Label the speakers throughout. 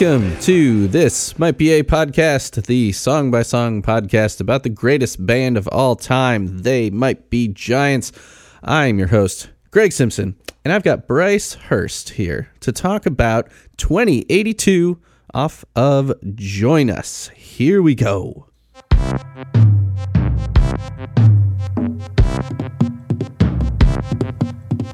Speaker 1: Welcome to This Might Be a Podcast, the song by song podcast about the greatest band of all time. They might be giants. I'm your host, Greg Simpson, and I've got Bryce Hurst here to talk about 2082 off of Join Us. Here we go.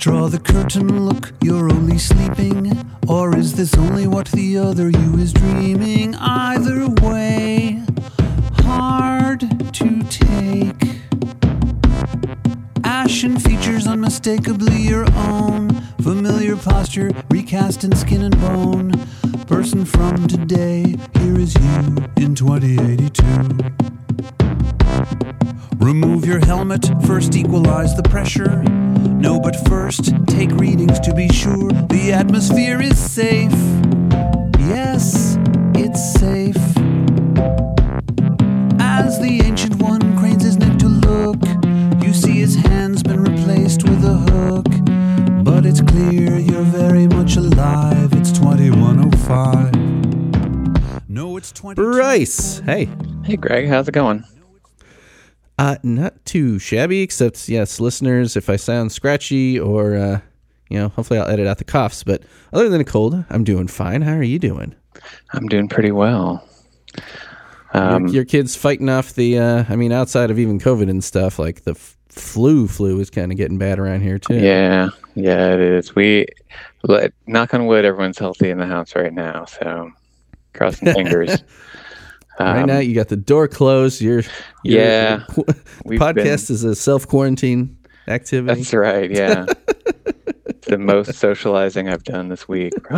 Speaker 2: Draw the curtain, look, you're only sleeping. Or is this only what the other you is dreaming? Either way, hard to take. Ashen features unmistakably your own. Familiar posture, recast in skin and bone. Person from today, here is you in 2082. Remove your helmet, first equalize the pressure. No, but first, take readings to be sure the atmosphere is safe. Yes, it's safe. As the ancient one cranes his neck to look, you see his hand's been replaced with a hook. But it's clear you're very much alive. It's 2105. No, it's 20.
Speaker 1: Bryce, hey.
Speaker 3: Hey, Greg, how's it going?
Speaker 1: Uh, not too shabby, except yes, listeners, if I sound scratchy or uh, you know, hopefully I'll edit out the coughs. But other than a cold, I'm doing fine. How are you doing?
Speaker 3: I'm doing pretty well.
Speaker 1: Your-
Speaker 3: Um,
Speaker 1: your, kids fighting off the. Uh, I mean, outside of even COVID and stuff, like the f- flu, flu is kind of getting bad around here too.
Speaker 3: yeah, yeah, it is. We let knock on wood, everyone's healthy in the house right now. So crossing fingers.
Speaker 1: Right
Speaker 3: Um,
Speaker 1: now, you got the door closed. Your, your
Speaker 3: Yeah,
Speaker 1: podcast is a self quarantine activity.
Speaker 3: That's right. Yeah, it's the most socializing I've done this week.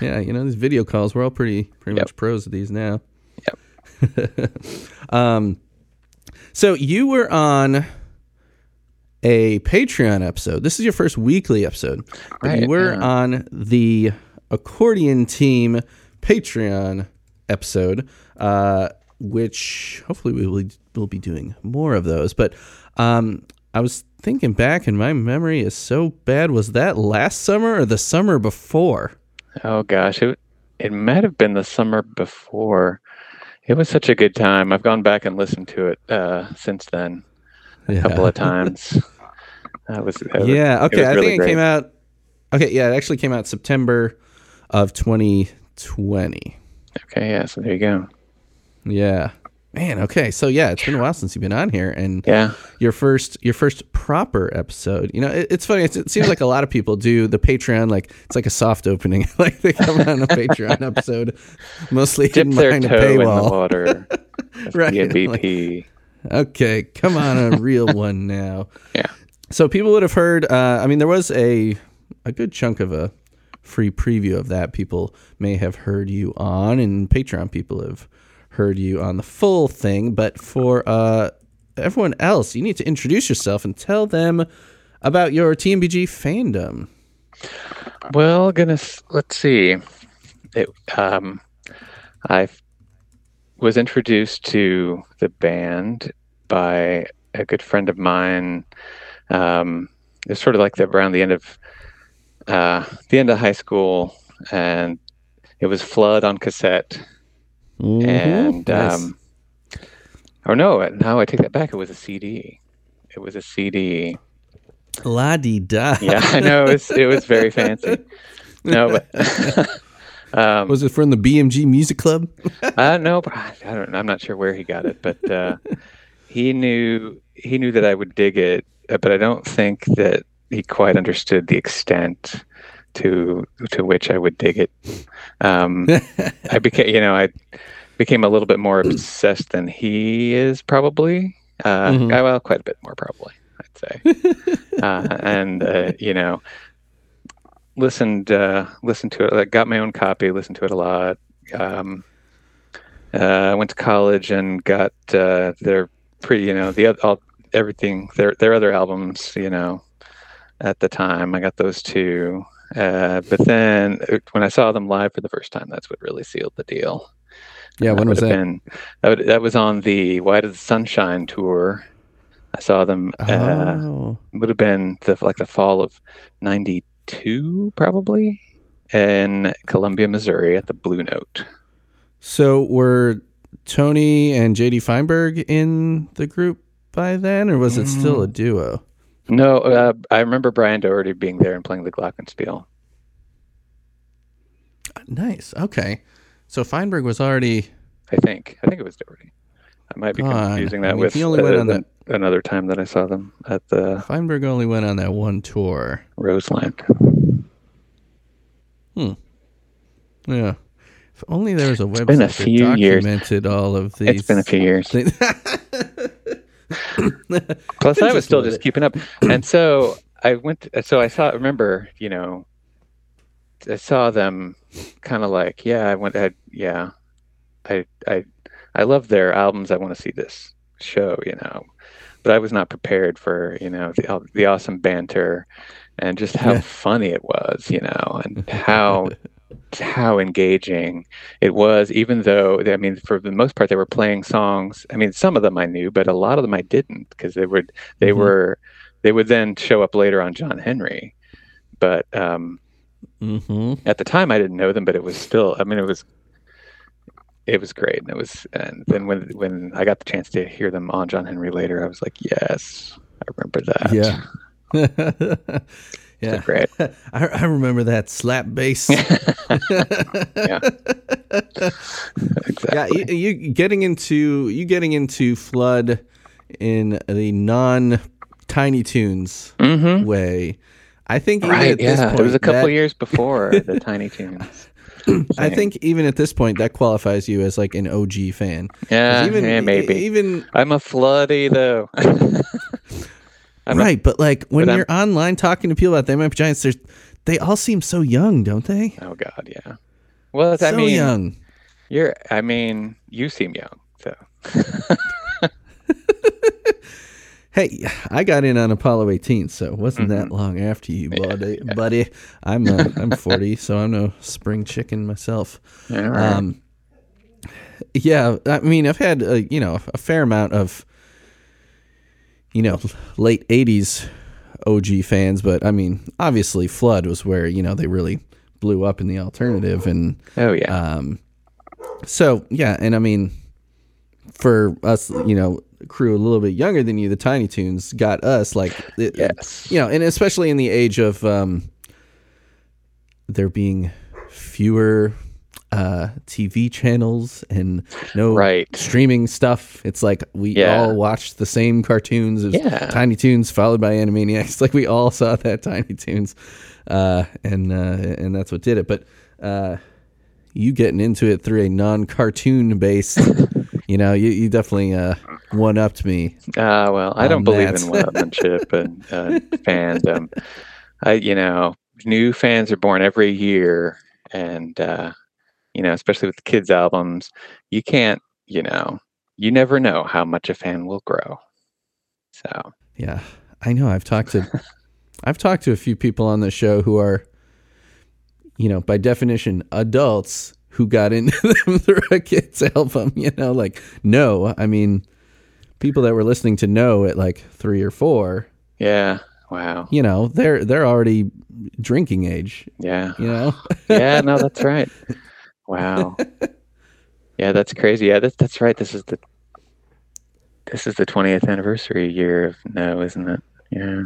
Speaker 1: yeah, you know these video calls. We're all pretty pretty
Speaker 3: Yep.
Speaker 1: much pros at these now. Yep. um, so you were on a Patreon episode. This is your first weekly episode. But you were
Speaker 3: yeah.
Speaker 1: on the accordion team Patreon episode, uh, which hopefully we will will be doing more of those. But um, I was thinking back, and my memory is so bad. Was that last summer or the summer before?
Speaker 3: oh gosh, it it might have been the summer before. It was such a good time. I've gone back and listened to it uh, since then a couple of times. That was, that
Speaker 1: yeah.
Speaker 3: it
Speaker 1: Okay.
Speaker 3: was
Speaker 1: I think it
Speaker 3: great.
Speaker 1: came out. Okay. Yeah. It actually came out September of 2020.
Speaker 3: Okay, yeah. So there you go.
Speaker 1: Yeah. Man. Okay. So yeah, it's been a while since you've been on here, and
Speaker 3: Yeah.
Speaker 1: your first your first proper episode. You know, it, it's funny. It's, it seems like a lot of people do the Patreon. Like it's like a soft opening. like they come on a Patreon episode, mostly
Speaker 3: Dip their toe in the water.
Speaker 1: Right,
Speaker 3: The
Speaker 1: like- Okay, come on, a real one now.
Speaker 3: Yeah.
Speaker 1: So people would have heard. Uh, I mean, there was a a good chunk of a free preview of that. People may have heard you on, and Patreon people have heard you on the full thing. But for uh, everyone else, you need to introduce yourself and tell them about your TMBG fandom.
Speaker 3: Well, goodness, let's see. It, um, I was introduced to the band by a good friend of mine. Um, it's sort of like the, around the end of uh, the end of high school, and it was Flood on cassette. And
Speaker 1: Mm-hmm. Nice.
Speaker 3: um, or no, now I take that back. It was a CD. It was a CD.
Speaker 1: La di da.
Speaker 3: Yeah, I know it was, it was very fancy. No, but um,
Speaker 1: Was it from the BMG Music Club?
Speaker 3: uh, no, but I I don't. I'm not sure where he got it, but uh, he knew he knew that I would dig it, but I don't think that he quite understood the extent to to which I would dig it. Um, I became, you know, I became a little bit more obsessed than he is probably. Uh,
Speaker 1: Mhm.
Speaker 3: Well, quite a bit more probably, I'd say. uh, and uh, you know, listened uh, listened to it. Like, got my own copy. Listened to it a lot. Um, uh, went to college and got uh, their pretty, you know, the all everything their their other albums, you know, at the time. I got those two. Uh, but then uh, when I saw them live for the first time, that's what really sealed the deal.
Speaker 1: Yeah, when
Speaker 3: That
Speaker 1: was that?
Speaker 3: Been, that, would, that was on the Why Does the Sunshine tour. I saw them. Uh,
Speaker 1: oh,
Speaker 3: would have been the like the fall of '92, probably, in Columbia, Missouri, at the Blue Note.
Speaker 1: so were Tony and JD Feinberg in the group by then, or was it still a
Speaker 3: Mm.
Speaker 1: duo?
Speaker 3: No, uh, I remember Brian Doherty being there and playing the glockenspiel.
Speaker 1: Nice. Okay. So Feinberg was already.
Speaker 3: I think. I think it was Doherty. I might be confusing
Speaker 1: I
Speaker 3: that
Speaker 1: mean,
Speaker 3: with
Speaker 1: he only went
Speaker 3: uh,
Speaker 1: on
Speaker 3: that, another time that I saw them at the
Speaker 1: Feinberg only went on that one tour.
Speaker 3: Roseland. Hmm.
Speaker 1: Yeah. If only there was a website
Speaker 3: been a
Speaker 1: that
Speaker 3: few years.
Speaker 1: documented all of these.
Speaker 3: It's been a few years. Plus, I was still just
Speaker 1: it.
Speaker 3: keeping up, and so I went. So I saw. Remember, you know, I saw them, kind of like, yeah, I went. I, yeah, I, I, I love their albums. I want to see this show, you know, but I was not prepared for, you know, the the awesome banter, and just how
Speaker 1: Yeah.
Speaker 3: funny it was, you know, and how how engaging it was even though i mean for the most part they were playing songs i mean some of them i knew but a lot of them i didn't because they would they
Speaker 1: Mhm.
Speaker 3: were they would then show up later on john henry but um
Speaker 1: hmm
Speaker 3: at the time i didn't know them but it was still i mean it was it was great and it was and then when when i got the chance to hear them on john henry later i was like yes i remember that
Speaker 1: Yeah. Yeah.
Speaker 3: great
Speaker 1: I, I remember that slap bass.
Speaker 3: yeah exactly
Speaker 1: Yeah, you, you getting into you getting into flood in the non Tiny Toons
Speaker 3: hmm
Speaker 1: way. I think even
Speaker 3: right
Speaker 1: at this
Speaker 3: yeah
Speaker 1: point,
Speaker 3: it was a couple
Speaker 1: that-
Speaker 3: years before the Tiny Toons
Speaker 1: I think even at this point that qualifies you as like an OG fan.
Speaker 3: yeah,
Speaker 1: even
Speaker 3: yeah maybe
Speaker 1: even
Speaker 3: i'm a floody though I'm not-
Speaker 1: right, but like when
Speaker 3: but I'm-
Speaker 1: you're online talking to people about the Be Giants, there's they all seem so young, don't they?
Speaker 3: oh god yeah well
Speaker 1: So
Speaker 3: i mean
Speaker 1: young.
Speaker 3: you're i mean you seem young so
Speaker 1: Hey, I got in on Apollo 18, so it wasn't
Speaker 3: Mm-hmm.
Speaker 1: that long after you, buddy. Buddy, I'm uh, I'm 40, so I'm no spring chicken myself.
Speaker 3: all right.
Speaker 1: Um, yeah, I mean, I've had uh, you know a fair amount of you know late '80s OG fans, but I mean, obviously, Flood was where you know they really blew up in the alternative, and
Speaker 3: oh yeah.
Speaker 1: um, so yeah, and I mean, for us, you know, crew a little bit younger than you, the Tiny Toons got us like, it,
Speaker 3: yes.
Speaker 1: you know, and especially in the age of um, there being fewer uh, TV channels and no
Speaker 3: Right.
Speaker 1: streaming stuff. It's like we
Speaker 3: Yeah.
Speaker 1: all watched the same cartoons as
Speaker 3: Yeah.
Speaker 1: Tiny Toons, followed by Animaniacs. Like we all saw that Tiny Toons, uh, and uh, and that's what did it. But uh, you getting into it through a non-cartoon based, you know, you, you definitely uh, one upped me.
Speaker 3: Ah, well, I don't believe
Speaker 1: that.
Speaker 3: in one-upmanship and uh, fandom. I, you know, new fans are born every year, and uh, you know, especially with kids' albums, you can't, you know, you never know how much a fan will grow. So,
Speaker 1: Yeah, I know. I've talked to, I've talked to a few people on the show who are, you know, by definition, adults who got into them through a kid's album. You know, like no, I mean, people that were listening to No at like three or four.
Speaker 3: yeah, wow,
Speaker 1: You know, they're they're already drinking age.
Speaker 3: yeah,
Speaker 1: You know,
Speaker 3: yeah. No, that's right. Wow. Yeah, that's crazy. Yeah, that's that's right. This is the this is the 20th anniversary year of No, isn't it? Yeah.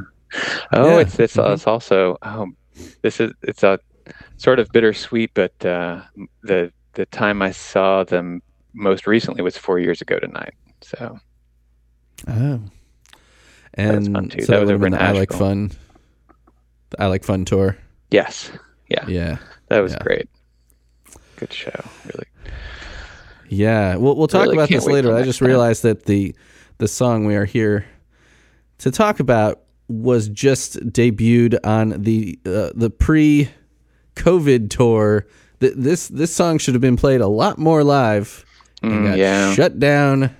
Speaker 3: Oh,
Speaker 1: Yeah.
Speaker 3: it's it's,
Speaker 1: Mhm.
Speaker 3: it's also oh, this is it's a sort of bittersweet, but uh, the the time I saw them most recently was four years ago tonight. So
Speaker 1: oh,
Speaker 3: was
Speaker 1: and
Speaker 3: fun, too.
Speaker 1: so
Speaker 3: That was over in
Speaker 1: I like fun. the I like fun tour.
Speaker 3: yes, Yeah,
Speaker 1: Yeah.
Speaker 3: that was
Speaker 1: yeah.
Speaker 3: great. Good show, really.
Speaker 1: Yeah, we'll we'll talk
Speaker 3: Really
Speaker 1: about this later. I just
Speaker 3: time.
Speaker 1: realized that the the song we are here to talk about was just debuted on the uh, the pre COVID tour. Th- This this song should have been played a lot more live and
Speaker 3: Mm,
Speaker 1: got
Speaker 3: yeah.
Speaker 1: shut down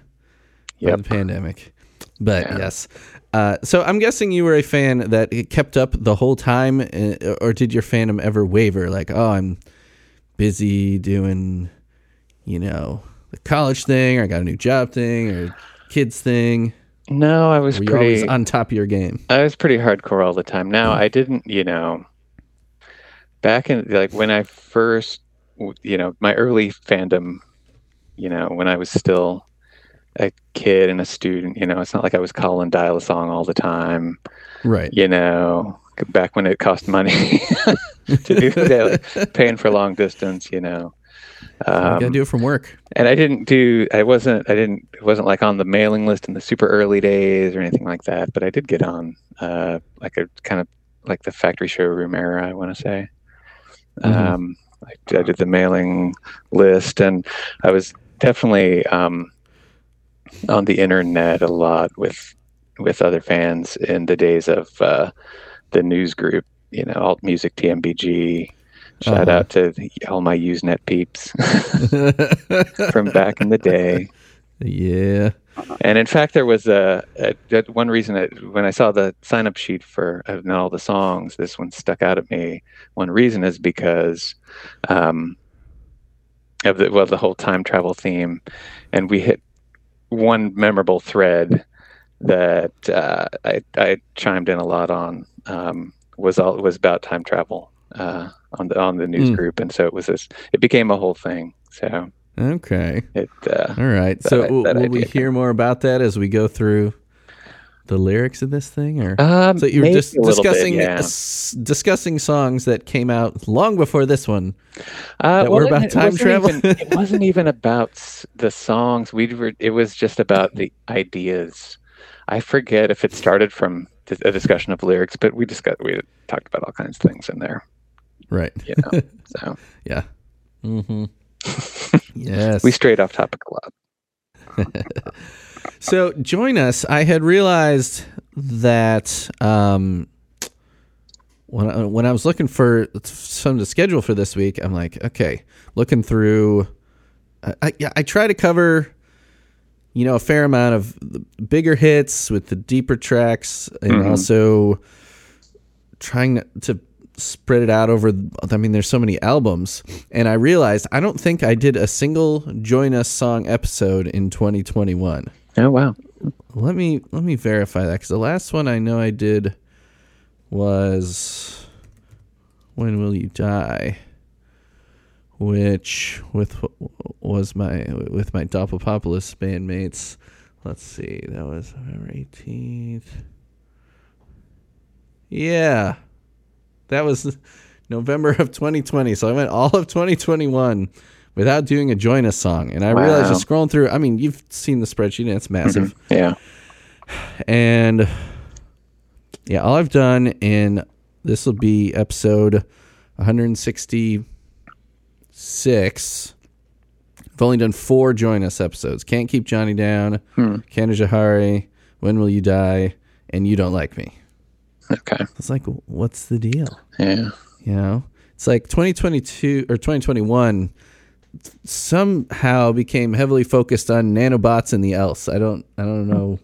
Speaker 1: by the pandemic. But
Speaker 3: Yeah.
Speaker 1: yes. Uh, so I'm guessing you were a fan that it kept up the whole time, uh, or did your fandom ever waver? Like, oh, I'm busy doing, you know, the college thing, or I got a new job thing, or kids thing.
Speaker 3: No, I was
Speaker 1: Were you always on top of your game?
Speaker 3: I was pretty hardcore all the time. Now mm-hmm. I didn't, you know, back in like when I first, you know, my early fandom, you know, when I was still a kid and a student, you know, it's not like I was calling dial a song all the time,
Speaker 1: Right.
Speaker 3: you know, back when it cost money to do that, like, paying for long distance, you know.
Speaker 1: you gotta
Speaker 3: Um,
Speaker 1: do it from work.
Speaker 3: and I didn't do I wasn't I didn't it wasn't like on the mailing list in the super early days or anything like that, but I did get on uh like a kind of like the factory showroom era, I want to say.
Speaker 1: Mhm.
Speaker 3: Um I, I did the mailing list and I was definitely um on the internet a lot with with other fans in the days of uh the news group, you know, alt music TMBG. Shout
Speaker 1: Uh-huh.
Speaker 3: out to all my Usenet peeps. from back in the day.
Speaker 1: yeah.
Speaker 3: And in fact, there was a, a one reason that when I saw the sign up sheet for uh, not all the songs, this one stuck out at me. One reason is because um, of the well, the whole time travel theme, and we hit one memorable thread that uh, I, I chimed in a lot on um, was all was about time travel uh, on the on the news
Speaker 1: Hmm.
Speaker 3: group, and so it was this. It became a whole thing. So
Speaker 1: Okay.
Speaker 3: it. Uh,
Speaker 1: All right. So
Speaker 3: i-
Speaker 1: w-
Speaker 3: that
Speaker 1: will we hear more about that as we go through the lyrics of this thing, or?
Speaker 3: Um,
Speaker 1: So you're just
Speaker 3: little bit,
Speaker 1: discussing
Speaker 3: yeah.
Speaker 1: s- discussing songs that came out long before this one.
Speaker 3: Uh,
Speaker 1: that were
Speaker 3: it-
Speaker 1: about
Speaker 3: it
Speaker 1: time
Speaker 3: wasn't
Speaker 1: travel?
Speaker 3: even- it wasn't even about the songs. We were. It was just about the ideas. I forget if it started from a discussion of lyrics, but we discussed. We talked about all kinds of things in there.
Speaker 1: Right.
Speaker 3: You know, so
Speaker 1: Yeah. Mm-hmm. yes.
Speaker 3: we strayed off topic a lot.
Speaker 1: So join us. I had realized that um, when I, when I was looking for some to schedule for this week, I'm like, okay, looking through. I, I, I try to cover, you know, a fair amount of the bigger hits with the deeper tracks, and
Speaker 3: Mhm.
Speaker 1: also trying to- to spread it out over. I mean, there's so many albums, and I realized I don't think I did a single join us song episode in 2021.
Speaker 3: Oh wow!
Speaker 1: Let me let me verify that because the last one I know I did was "When Will You Die," which with was my with my Doppelpopulis bandmates. Let's see, that was November eighteenth. Yeah, that was November of 2020. So I went all of 2021 without doing a join us song, and I realized just scrolling through. I mean, you've seen the spreadsheet; and it's mm-hmm. massive.
Speaker 3: Yeah.
Speaker 1: And yeah, all I've done in this will be episode 166. I've only done four join us episodes. Can't keep Johnny down.
Speaker 3: Hmm.
Speaker 1: Canajoharie. When will you die? And you don't like me.
Speaker 3: Okay.
Speaker 1: It's like, what's the deal?
Speaker 3: Yeah.
Speaker 1: You know, it's like 2022 or 2021 somehow became heavily focused on nanobots and the else. I don't, I don't know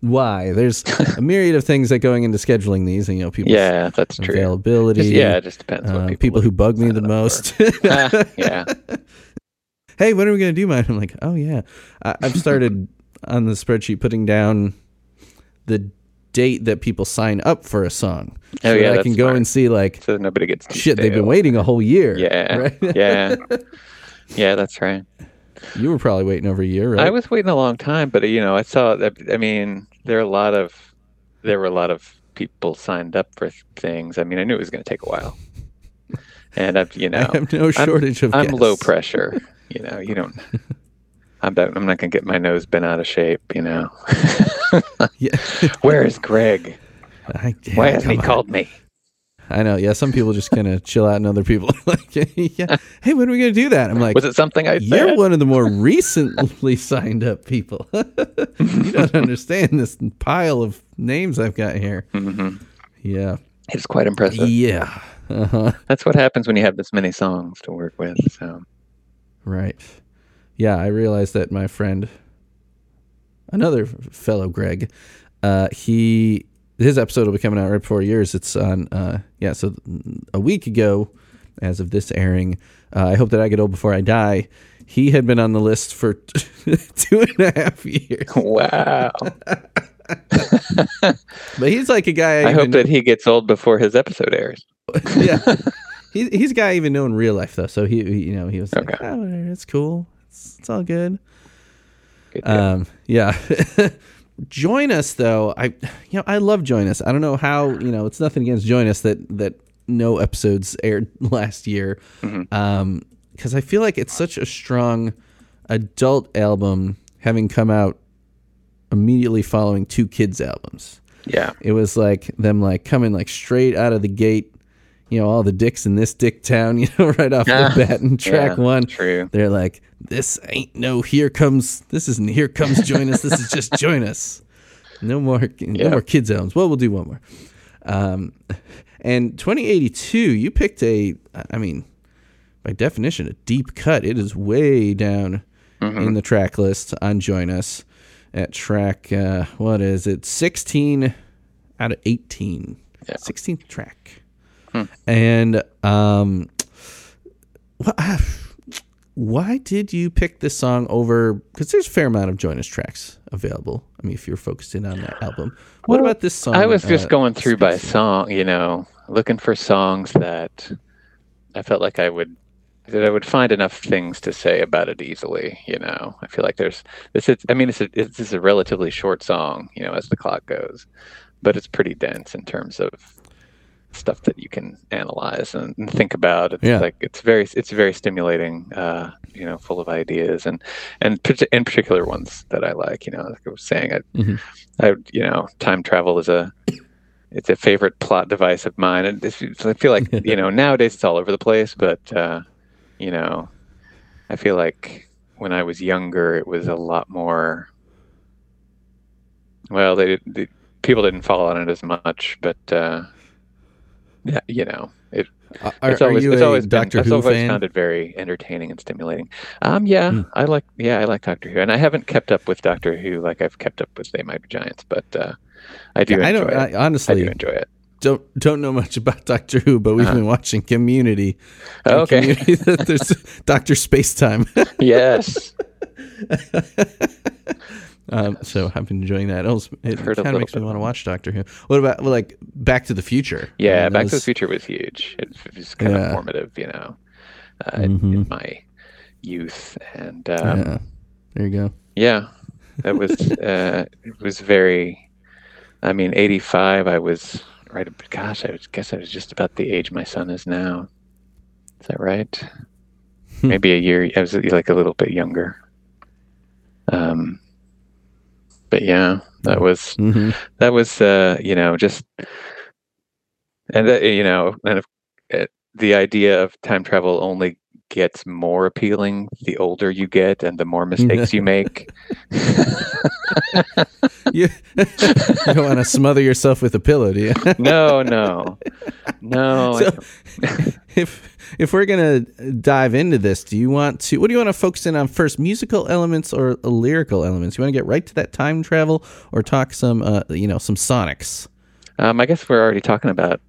Speaker 1: why. There's a myriad of things that going into scheduling these, and you know, people.
Speaker 3: Yeah, that's true.
Speaker 1: availability.
Speaker 3: Just- yeah, it just depends.
Speaker 1: uh, people,
Speaker 3: people,
Speaker 1: who bug me the most.
Speaker 3: Ah, yeah.
Speaker 1: hey, when are we going to do mine? I'm like, oh yeah. I, I've started on the spreadsheet putting down the date that people sign up for a song.
Speaker 3: Oh,
Speaker 1: that
Speaker 3: yeah,
Speaker 1: I can go
Speaker 3: smart.
Speaker 1: and see like
Speaker 3: So nobody gets
Speaker 1: shit. They've been waiting a whole year.
Speaker 3: Yeah.
Speaker 1: right?
Speaker 3: yeah. Yeah, that's right.
Speaker 1: You were probably waiting over a year, right?
Speaker 3: I was waiting a long time, but you know, I saw that. I mean, there are a lot of there were a lot of people signed up for things. I mean, I knew it was going to take a while, and I've you
Speaker 1: I
Speaker 3: know,
Speaker 1: have no shortage of.
Speaker 3: I'm low pressure. You know, you don't. I'm not, I'm not going to get my nose bent out of shape. You know,
Speaker 1: Yeah.
Speaker 3: where is Greg?
Speaker 1: I, yeah,
Speaker 3: Why hasn't he
Speaker 1: on.
Speaker 3: called me?
Speaker 1: I know. Yeah, some people just kind of chill out, and other people are like, yeah, hey, when are we gonna do that? I'm like,
Speaker 3: Was it something I
Speaker 1: you're
Speaker 3: said?
Speaker 1: one of the more recently signed up people. you don't understand this pile of names I've got here.
Speaker 3: Mhm.
Speaker 1: Yeah,
Speaker 3: It's quite impressive.
Speaker 1: yeah, uh-huh.
Speaker 3: That's what happens when you have this many songs to work with. So
Speaker 1: right. Yeah, I realized that my friend, another fellow Greg, uh, he his episode will be coming out right before yours. It's on, uh, yeah, so a week ago, as of this airing. Uh, I hope that I get old before I die. He had been on the list for two and a half years,
Speaker 3: wow.
Speaker 1: but he's like a guy. I,
Speaker 3: I hope that he gets old before his episode airs.
Speaker 1: yeah. He's he's a guy I even know in real life though, so he, he you know he was like,
Speaker 3: Okay.
Speaker 1: oh, it's cool, it's, it's all good.
Speaker 3: Good.
Speaker 1: Um, yeah. Join us though. I you know I love Join Us. I don't know how you know it's nothing against Join Us that that no episodes aired last year,
Speaker 3: Mhm.
Speaker 1: um, because I feel like it's such a strong adult album having come out immediately following two kids albums.
Speaker 3: yeah.
Speaker 1: It was like them like coming like straight out of the gate, you know, all the dicks in this dick town, you know, right off
Speaker 3: Ah,
Speaker 1: the bat in track
Speaker 3: yeah,
Speaker 1: one.
Speaker 3: True.
Speaker 1: They're like, this ain't no here comes this isn't here comes join us. This is just join us. No more no
Speaker 3: Yeah.
Speaker 1: more kids albums. Well, we'll do one more. Um and 2082, you picked a I mean, by definition, a deep cut. It is way down
Speaker 3: Mm-hmm.
Speaker 1: in the track list on Join Us at track, uh, what is it, 16 out of 18.
Speaker 3: Yeah.
Speaker 1: 16th track.
Speaker 3: Hmm.
Speaker 1: And um, wh- ah, why did you pick this song over? Because there's a fair amount of Join Us tracks available. I mean, if you're focusing on that album. What
Speaker 3: Well,
Speaker 1: about this song?
Speaker 3: I was just
Speaker 1: uh,
Speaker 3: going through by song, you know, looking for songs that I felt like I would that I would find enough things to say about it easily. You know, I feel like there's this. Is, I mean, it's a, it's, it's a relatively short song, you know, as the clock goes, but it's pretty dense in terms of stuff that you can analyze and, and think about. It's
Speaker 1: Yeah.
Speaker 3: like it's very it's very stimulating. Uh, you know, full of ideas and and in particular ones that I like. You know, like I was saying, I,
Speaker 1: Mhm.
Speaker 3: I you know, time travel is a it's a favorite plot device of mine, and it's, I feel like you know nowadays it's all over the place. But uh, you know, I feel like when I was younger, it was a lot more. Well, they, the people didn't fall on it as much, but uh, you know, it,
Speaker 1: Uh, Are,
Speaker 3: it's always
Speaker 1: you
Speaker 3: it's
Speaker 1: a
Speaker 3: always been,
Speaker 1: Doctor Who.
Speaker 3: it's
Speaker 1: Who
Speaker 3: always
Speaker 1: fan?
Speaker 3: found it very entertaining and stimulating. Um, yeah,
Speaker 1: Hmm.
Speaker 3: I like yeah, I like Doctor Who, and I haven't kept up with Doctor Who like I've kept up with They Might Be Giants, but uh, I do
Speaker 1: I
Speaker 3: enjoy
Speaker 1: don't.
Speaker 3: it.
Speaker 1: I,
Speaker 3: I
Speaker 1: honestly,
Speaker 3: do enjoy it.
Speaker 1: don't don't know much about Doctor Who, but we've
Speaker 3: Uh-huh.
Speaker 1: been watching Community.
Speaker 3: Oh, okay.
Speaker 1: Community, there's Doctor Spacetime.
Speaker 3: yes,
Speaker 1: um, so I've been enjoying that. It, it kind of makes me want to watch Doctor Who. What about like Back to the Future? I
Speaker 3: yeah.
Speaker 1: mean,
Speaker 3: Back to the Future was huge. It, it was kind
Speaker 1: Yeah.
Speaker 3: of formative, you know, uh, in, in my youth, and um,
Speaker 1: Yeah, there you go.
Speaker 3: Yeah, that was uh, it was very. I mean, eighty five. I was right. Gosh, I was, guess I was just about the age my son is now. Is that right? Maybe a year. I was like a little bit younger. Um, but yeah, that was
Speaker 1: hmm
Speaker 3: that was uh, you know just and that, you know and if, uh, the idea of time travel only gets more appealing the older you get and the more mistakes you make
Speaker 1: You, you don't want to smother yourself with a pillow, do you?
Speaker 3: no no no
Speaker 1: So- if if we're gonna dive into this, do you want to? What do you want to focus in on first? Musical elements or lyrical elements? You want to get right to that time travel, or talk some, uh, you know, some sonics?
Speaker 3: um, i guess we're already talking about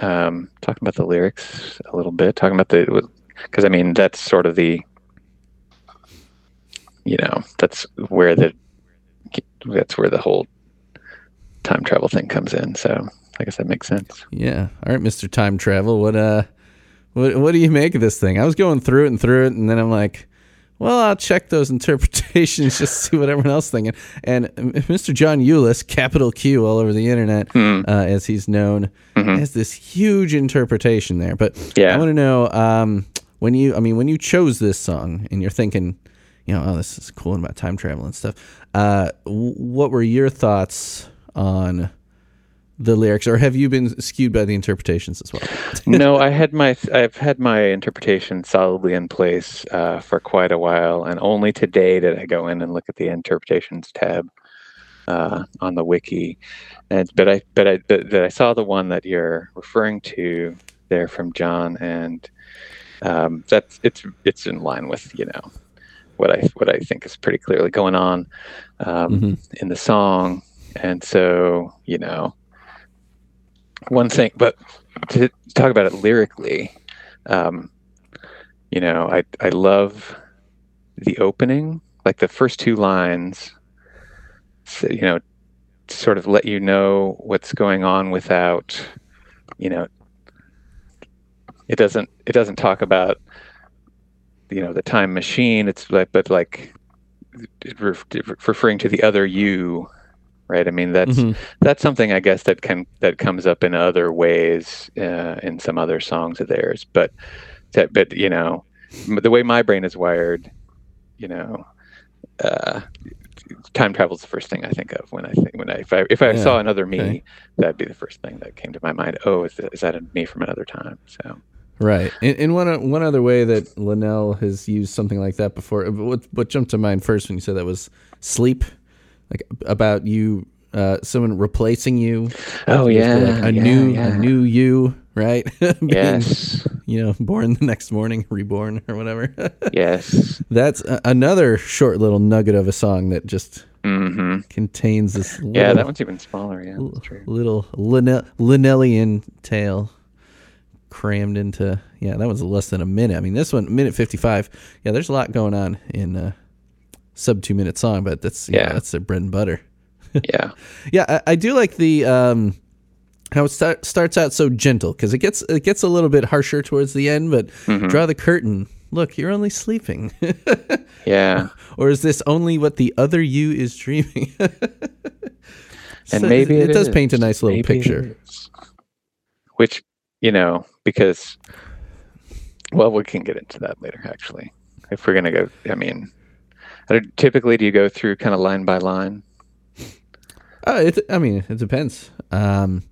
Speaker 3: um, talking about the lyrics a little bit talking about the because i mean that's sort of the you know that's where the that's where the whole time travel thing comes in so i guess that makes sense
Speaker 1: Yeah. All right, Mister Time Travel. What uh, what what do you make of this thing? I was going through it and through it, and then I'm like, well, I'll check those interpretations just to see what everyone else thinking. And Mr. John Eulis, capital Q all over the internet,
Speaker 3: Hmm.
Speaker 1: uh, as he's known,
Speaker 3: Mhm.
Speaker 1: has this huge interpretation there. But
Speaker 3: Yeah.
Speaker 1: I want to know um, when you, I mean, when you chose this song and you're thinking, you know, oh, this is cool and about time travel and stuff. Uh, what were your thoughts on the lyrics, or have you been skewed by the interpretations as well?
Speaker 3: no, I had my I've had my interpretation solidly in place uh, for quite a while, and only today did I go in and look at the interpretations tab uh, on the wiki. And but I but I but, but I saw the one that you're referring to there from John, and um, that's it's it's in line with you know what I what I think is pretty clearly going on um,
Speaker 1: Mhm.
Speaker 3: in the song, and so you know one thing, but to talk about it lyrically, um, you know, I I love the opening, like the first two lines. You know, sort of let you know what's going on without, you know, it doesn't it doesn't talk about you know the time machine. It's like but like referring to the other you right? I mean that's
Speaker 1: Mhm.
Speaker 3: that's something i guess that can that comes up in other ways uh, in some other songs of theirs. But that but you know the way my brain is wired you know uh time is the first thing i think of when i think when i if i if i
Speaker 1: Yeah,
Speaker 3: saw another me
Speaker 1: okay.
Speaker 3: that'd be the first thing that came to my mind. Oh is that, is that a me from another time? So
Speaker 1: Right. And, in one one other way that Linnell has used something like that before, uh, what what jumped to mind first when you said that was sleep, like about you, uh, someone replacing you.
Speaker 3: oh yeah
Speaker 1: like, a
Speaker 3: yeah,
Speaker 1: new
Speaker 3: yeah.
Speaker 1: a new you, right? Being,
Speaker 3: yes
Speaker 1: you know, born the next morning, reborn or whatever.
Speaker 3: yes
Speaker 1: That's a, another short little nugget of a song that just
Speaker 3: hmm
Speaker 1: contains this little,
Speaker 3: yeah that one's even smaller yeah
Speaker 1: little Linnell, Linnellian tale crammed into yeah that was less than a minute. I mean this one minute 55 yeah there's a lot going on in a sub two minute song but that's yeah,
Speaker 3: Yeah.
Speaker 1: that's their bread and butter.
Speaker 3: Yeah.
Speaker 1: Yeah I, I do like the um how it start, starts out so gentle because it gets it gets a little bit harsher towards the end but
Speaker 3: Mm-hmm.
Speaker 1: draw the curtain. Look you're only sleeping.
Speaker 3: Yeah.
Speaker 1: Or is this only what the other you is dreaming?
Speaker 3: And
Speaker 1: So
Speaker 3: maybe
Speaker 1: it,
Speaker 3: it,
Speaker 1: does
Speaker 3: is.
Speaker 1: paint a nice little
Speaker 3: Maybe
Speaker 1: picture.
Speaker 3: which you know because well we can get into that later actually if we're gonna go i mean typically do you go through kind of line by line
Speaker 1: Uh, it, I mean, it depends. Um,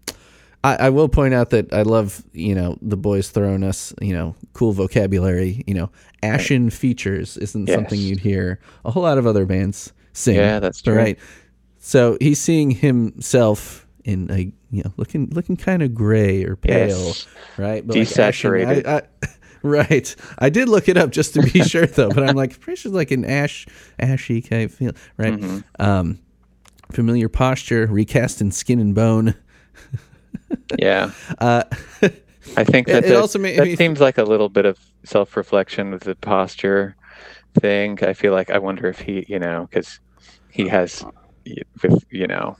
Speaker 1: I, I will point out that I love, you know, the boys throwing us, you know, cool vocabulary. You know, ashen features isn't something you'd hear a whole lot of other bands sing.
Speaker 3: Yeah, that's true.
Speaker 1: Right. So he's seeing himself in a, you know, looking looking kind of gray or pale,
Speaker 3: Yes.
Speaker 1: right? But like ashen-
Speaker 3: Desaturated.
Speaker 1: I, I, right. I did look it up just to be sure, though. But I'm like, pretty sure it's like an ash, ashy kind of feel, right?
Speaker 3: Mm-hmm.
Speaker 1: Um, familiar posture, recast in skin and bone.
Speaker 3: yeah
Speaker 1: Uh,
Speaker 3: i think
Speaker 1: It-
Speaker 3: that
Speaker 1: it also made
Speaker 3: that
Speaker 1: me-
Speaker 3: seems like a little bit of self-reflection with the posture thing i feel like i wonder if he you know because he has with you know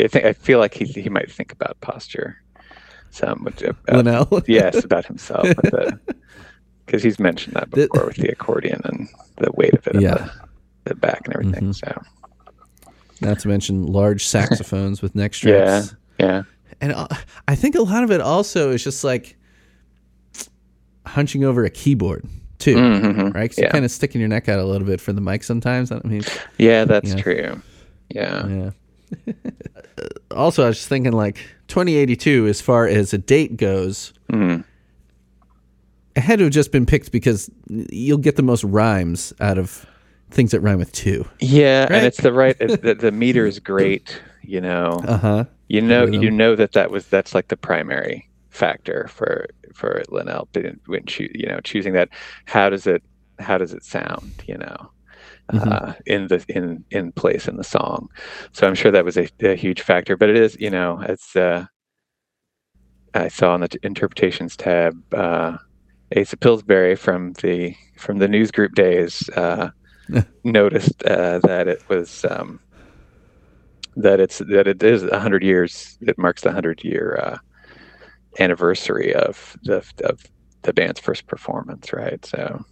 Speaker 3: I think I feel like he he might think about posture some uh,
Speaker 1: Linnell.
Speaker 3: yes about himself because he's mentioned that before with the accordion and the weight of it
Speaker 1: Yeah.
Speaker 3: the, the back and everything
Speaker 1: Mhm.
Speaker 3: so
Speaker 1: Not to mention large saxophones with neck
Speaker 3: yeah
Speaker 1: straps.
Speaker 3: yeah
Speaker 1: And uh, I think a lot of it also is just like hunching over a keyboard too,
Speaker 3: Mhm.
Speaker 1: right? 'Cause
Speaker 3: yeah
Speaker 1: you're kind of sticking your neck out a little bit for the mic sometimes. I mean,
Speaker 3: yeah that's
Speaker 1: Yeah.
Speaker 3: true yeah
Speaker 1: yeah. also, I was just thinking like 2082, as far as a date goes,
Speaker 3: Mhm.
Speaker 1: it had to have just been picked because you'll get the most rhymes out of things that rhyme with two.
Speaker 3: Yeah,
Speaker 1: Right?
Speaker 3: and it's the right. It's, the, the meter is great. You know,
Speaker 1: Uh huh.
Speaker 3: you know, you know that that was that's like the primary factor for for Linnell when- when you know choosing that. How does it how does it sound? You know, uh, in the in in place in the song. So I'm sure that was a, a huge factor. But it is you know it's uh, I saw on the t- interpretations tab. Uh, Asa Pillsbury from the from the news group days uh, noticed uh, that it was um, that it's that it is a hundred years. It marks the hundred year uh, anniversary of the of the band's first performance, right? So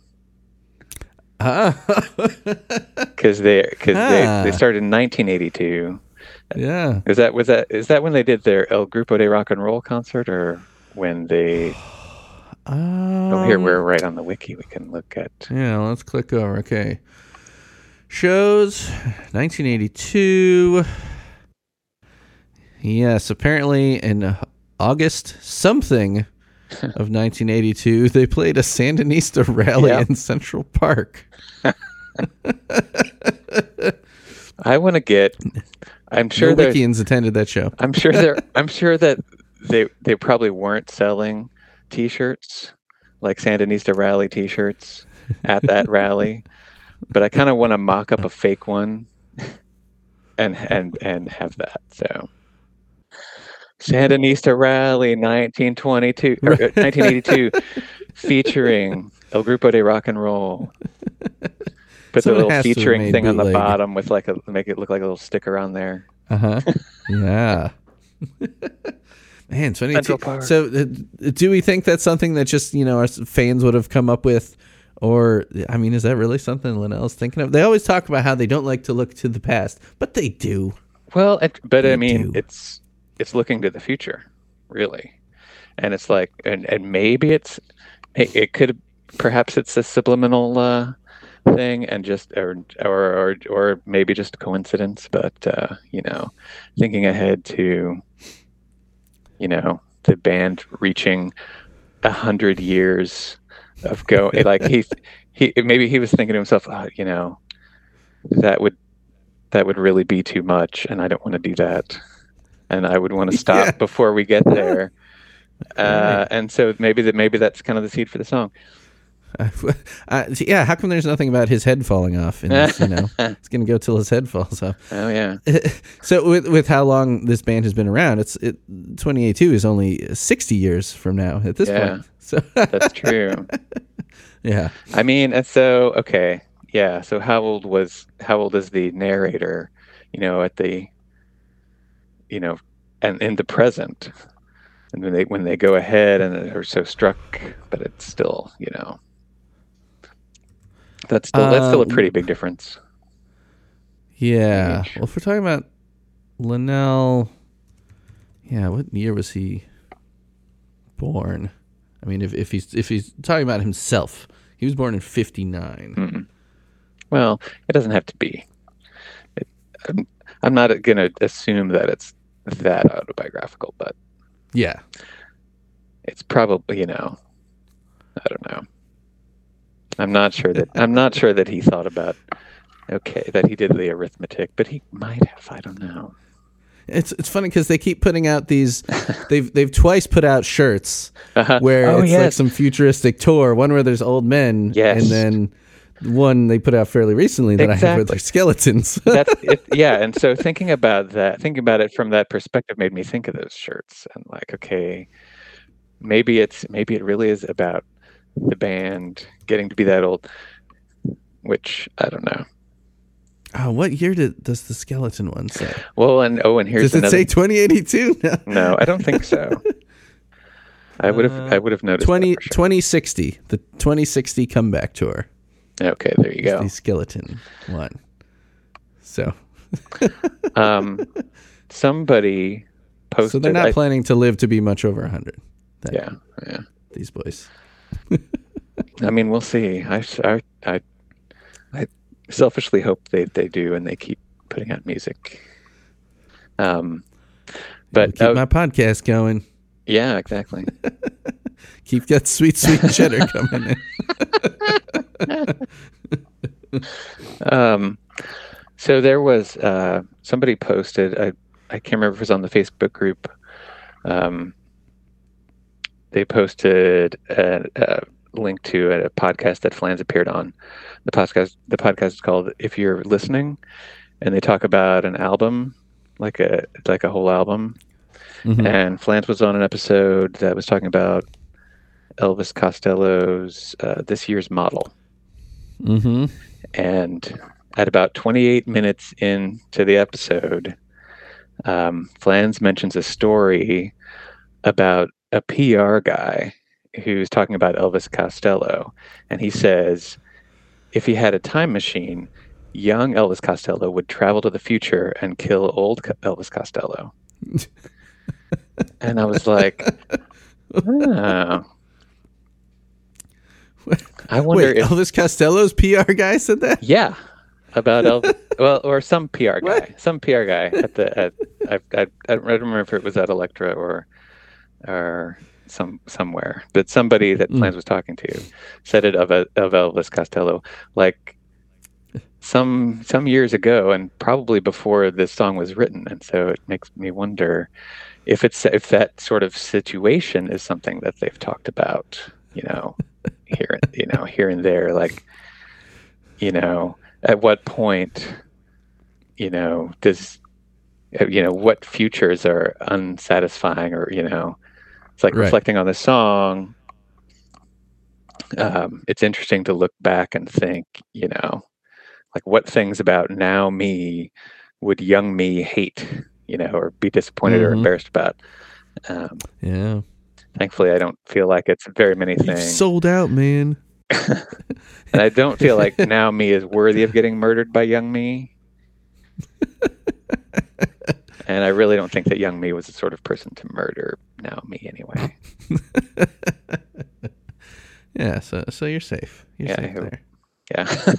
Speaker 1: Ah.
Speaker 3: because they because they,
Speaker 1: Ah.
Speaker 3: they started in 1982.
Speaker 1: yeah.
Speaker 3: Is that was that is that when they did their El Grupo de Rock and Roll concert, or when they? Oh, here
Speaker 1: Um,
Speaker 3: we're right on the wiki. We can look at.
Speaker 1: Yeah, let's click over. Okay. Shows 1982. Yes, apparently in August something of 1982, they played a Sandinista rally
Speaker 3: Yeah.
Speaker 1: in Central Park.
Speaker 3: I want to get. I'm sure there.
Speaker 1: Attended that show.
Speaker 3: I'm sure there. I'm sure that they they probably weren't selling T-shirts like Sandinista rally T-shirts at that rally, but I kind of want to mock up a fake one and and and have that. So Sandinista rally 1922 or, uh, 1982 featuring El Grupo de Rock and Roll. Put the little
Speaker 1: has to have
Speaker 3: featuring thing on the
Speaker 1: bootleg.
Speaker 3: bottom with like a make it look like a little sticker on there.
Speaker 1: Uh huh. yeah. Man, 22. So, uh, do we think that's something that just you know our fans would have come up with, or I mean, is that really something Linnell's thinking of? They always talk about how they don't like to look to the past, but they do.
Speaker 3: Well, it, but I mean,
Speaker 1: do.
Speaker 3: it's it's looking to the future, really, and it's like, and and maybe it's it, could perhaps it's a subliminal uh, thing, and just or or or or maybe just a coincidence, but uh, you know, thinking ahead to, you know, the band reaching a hundred years of go like he he maybe he was thinking to himself, oh, you know, that would that would really be too much and i don't want to do that and i would want to stop
Speaker 1: Yeah.
Speaker 3: before we get there uh, and so maybe that maybe that's kind of the seed for the song
Speaker 1: Uh, yeah, how come there's nothing about his head falling off? In this, you know, it's gonna go till his head falls off.
Speaker 3: oh yeah
Speaker 1: so with with how long this band has been around, it's it 2082 is only 60 years from now at this
Speaker 3: Yeah.
Speaker 1: point. So
Speaker 3: that's true
Speaker 1: yeah,
Speaker 3: i mean so okay yeah so how old was how old is the narrator you know at the you know and in the present and when they when they go ahead and are so struck but it's still you know that's still that's still a
Speaker 1: Um,
Speaker 3: pretty big difference
Speaker 1: yeah. Well, if we're talking about Linnell, yeah, what year was he born? I mean, if if he's if he's talking about himself, he was born in 59.
Speaker 3: Mm. Well, it doesn't have to be. It, I'm, I'm not going to assume that it's that autobiographical, but
Speaker 1: Yeah,
Speaker 3: it's probably you know, I don't know. I'm not sure that I'm not sure that he thought about okay that he did the arithmetic, but he might have. I don't know.
Speaker 1: it's it's funny because they keep putting out these. they've they've twice put out shirts
Speaker 3: Uh-huh.
Speaker 1: where
Speaker 3: Oh,
Speaker 1: it's like some futuristic tour. One where there's old men,
Speaker 3: Yes.
Speaker 1: and then one they put out fairly recently that I have
Speaker 3: Exactly.
Speaker 1: they're skeletons.
Speaker 3: That's it, yeah, and so thinking about that, thinking about it from that perspective, made me think of those shirts and like, okay, maybe it's maybe it really is about the band getting to be that old, which I don't know.
Speaker 1: oh, what year did does the skeleton one say?
Speaker 3: Well, and oh, and here's
Speaker 1: Does it
Speaker 3: another.
Speaker 1: say 2082? No.
Speaker 3: no, I don't think so. I would have I uh, would have noticed. that
Speaker 1: 20,
Speaker 3: sure.
Speaker 1: 2060, the 2060 comeback tour.
Speaker 3: Okay, there you go.
Speaker 1: The skeleton one. So,
Speaker 3: Um, somebody posted.
Speaker 1: so they're not
Speaker 3: I-
Speaker 1: planning to live to be much over 100.
Speaker 3: Yeah, yeah.
Speaker 1: These boys.
Speaker 3: I mean, we'll see. I, I, I, I selfishly hope they, they do and they keep putting out music. Um, but
Speaker 1: keep
Speaker 3: oh,
Speaker 1: my podcast going.
Speaker 3: yeah, exactly.
Speaker 1: Keep that sweet, sweet cheddar coming in.
Speaker 3: um, so there was uh, somebody posted. I I can't remember if it was on the Facebook group. Um, they posted a, a link to a podcast that Flans appeared on. The podcast the podcast is called "If You're Listening," and they talk about an album, like a like a whole album.
Speaker 1: Mhm.
Speaker 3: And Flans was on an episode that was talking about Elvis Costello's uh, this year's model
Speaker 1: Mm-hmm.
Speaker 3: And at about 28 minutes into the episode, um, Flans mentions a story about a PR guy who's talking about Elvis Costello, and he says if he had a time machine, young Elvis Costello would travel to the future and kill old Elvis Costello. and I was like, oh. I wonder
Speaker 1: Wait,
Speaker 3: if
Speaker 1: Elvis Costello's PR guy said that?
Speaker 3: Yeah. about Elvis. well, or some PR guy, some PR guy at the at I, I, I don't remember if it was at Elektra or or some somewhere, but somebody that hmm. Flans was talking to said it of a, of Elvis Costello like some some years ago, and probably before this song was written, and so it makes me wonder if it's if that sort of situation is something that they've talked about, you know, here you know here and there, like you know, at what point, you know, does you know what futures are unsatisfying or you know it's like
Speaker 1: Right.
Speaker 3: reflecting on the song um, it's interesting to look back and think you know like what things about now me would young me hate you know or be disappointed or
Speaker 1: Mhm.
Speaker 3: embarrassed about um,
Speaker 1: Yeah.
Speaker 3: Thankfully i don't feel like it's very many
Speaker 1: You've
Speaker 3: things
Speaker 1: sold out, man.
Speaker 3: and i don't feel like now me is worthy of getting murdered by young me and i really don't think that young me was the sort of person to murder now me anyway
Speaker 1: Yeah, so so you're safe. You're
Speaker 3: Yeah,
Speaker 1: safe there.
Speaker 3: yeah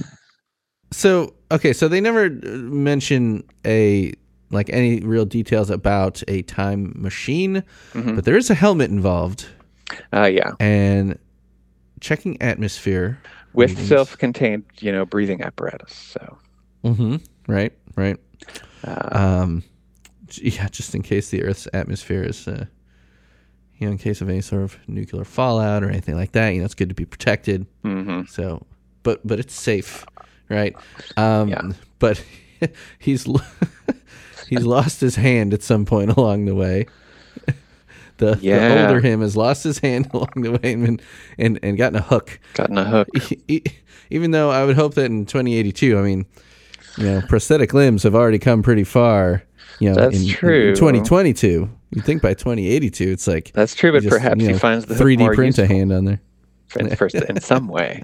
Speaker 1: So okay, so they never mention a like any real details about a time machine,
Speaker 3: Mhm.
Speaker 1: but there is a helmet involved
Speaker 3: uh, yeah
Speaker 1: and checking atmosphere
Speaker 3: with
Speaker 1: readings.
Speaker 3: self-contained you know breathing apparatus so
Speaker 1: Mm-hmm. Right, right.
Speaker 3: uh,
Speaker 1: Um, yeah, just in case the Earth's atmosphere is, uh, you know, in case of any sort of nuclear fallout or anything like that, you know, it's good to be protected.
Speaker 3: mhm.
Speaker 1: So, but but it's safe, right? Um,
Speaker 3: Yeah.
Speaker 1: But he's he's lost his hand at some point along the way. The, the older him has lost his hand along the way and and and gotten a hook.
Speaker 3: gotten a hook
Speaker 1: Even though I would hope that in 2082, I mean, you know, prosthetic limbs have already come pretty far. You know,
Speaker 3: That's
Speaker 1: in, in
Speaker 3: true.
Speaker 1: 2022, you think by 2082, it's like
Speaker 3: that's true but
Speaker 1: just,
Speaker 3: perhaps
Speaker 1: you
Speaker 3: he finds the
Speaker 1: 3D
Speaker 3: more
Speaker 1: print a hand on there.
Speaker 3: in, first, in some way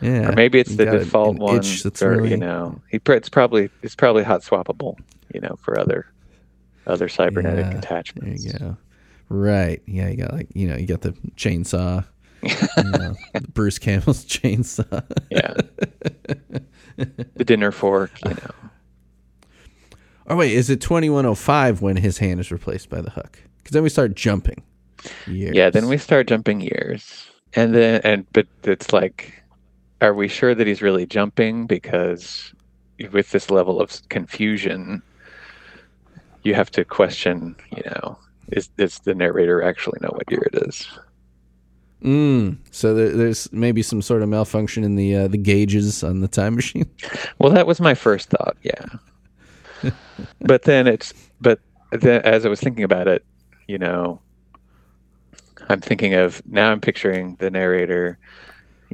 Speaker 1: Yeah,
Speaker 3: or maybe it's the
Speaker 1: got an-
Speaker 3: default
Speaker 1: an
Speaker 3: one
Speaker 1: that's
Speaker 3: or
Speaker 1: really-
Speaker 3: you know he it's probably it's probably hot swappable you know for other other cybernetic
Speaker 1: Yeah, There
Speaker 3: attachments
Speaker 1: you go. Right. Yeah, you got like you know you got the chainsaw. you know, Bruce Campbell's chainsaw.
Speaker 3: yeah the dinner fork you know
Speaker 1: Oh wait, is it 2105 when his hand is replaced by the hook? Because then we start jumping. Years.
Speaker 3: Yeah, then we start jumping years. And then and but it's like are we sure that he's really jumping because with this level of confusion you have to question, you know, is does the narrator actually know what year it is?
Speaker 1: Mm, so there, there's maybe some sort of malfunction in the uh, the gauges on the time machine.
Speaker 3: Well, that was my first thought, yeah. but then it's but then as I was thinking about it, you know, I'm thinking of now I'm picturing the narrator,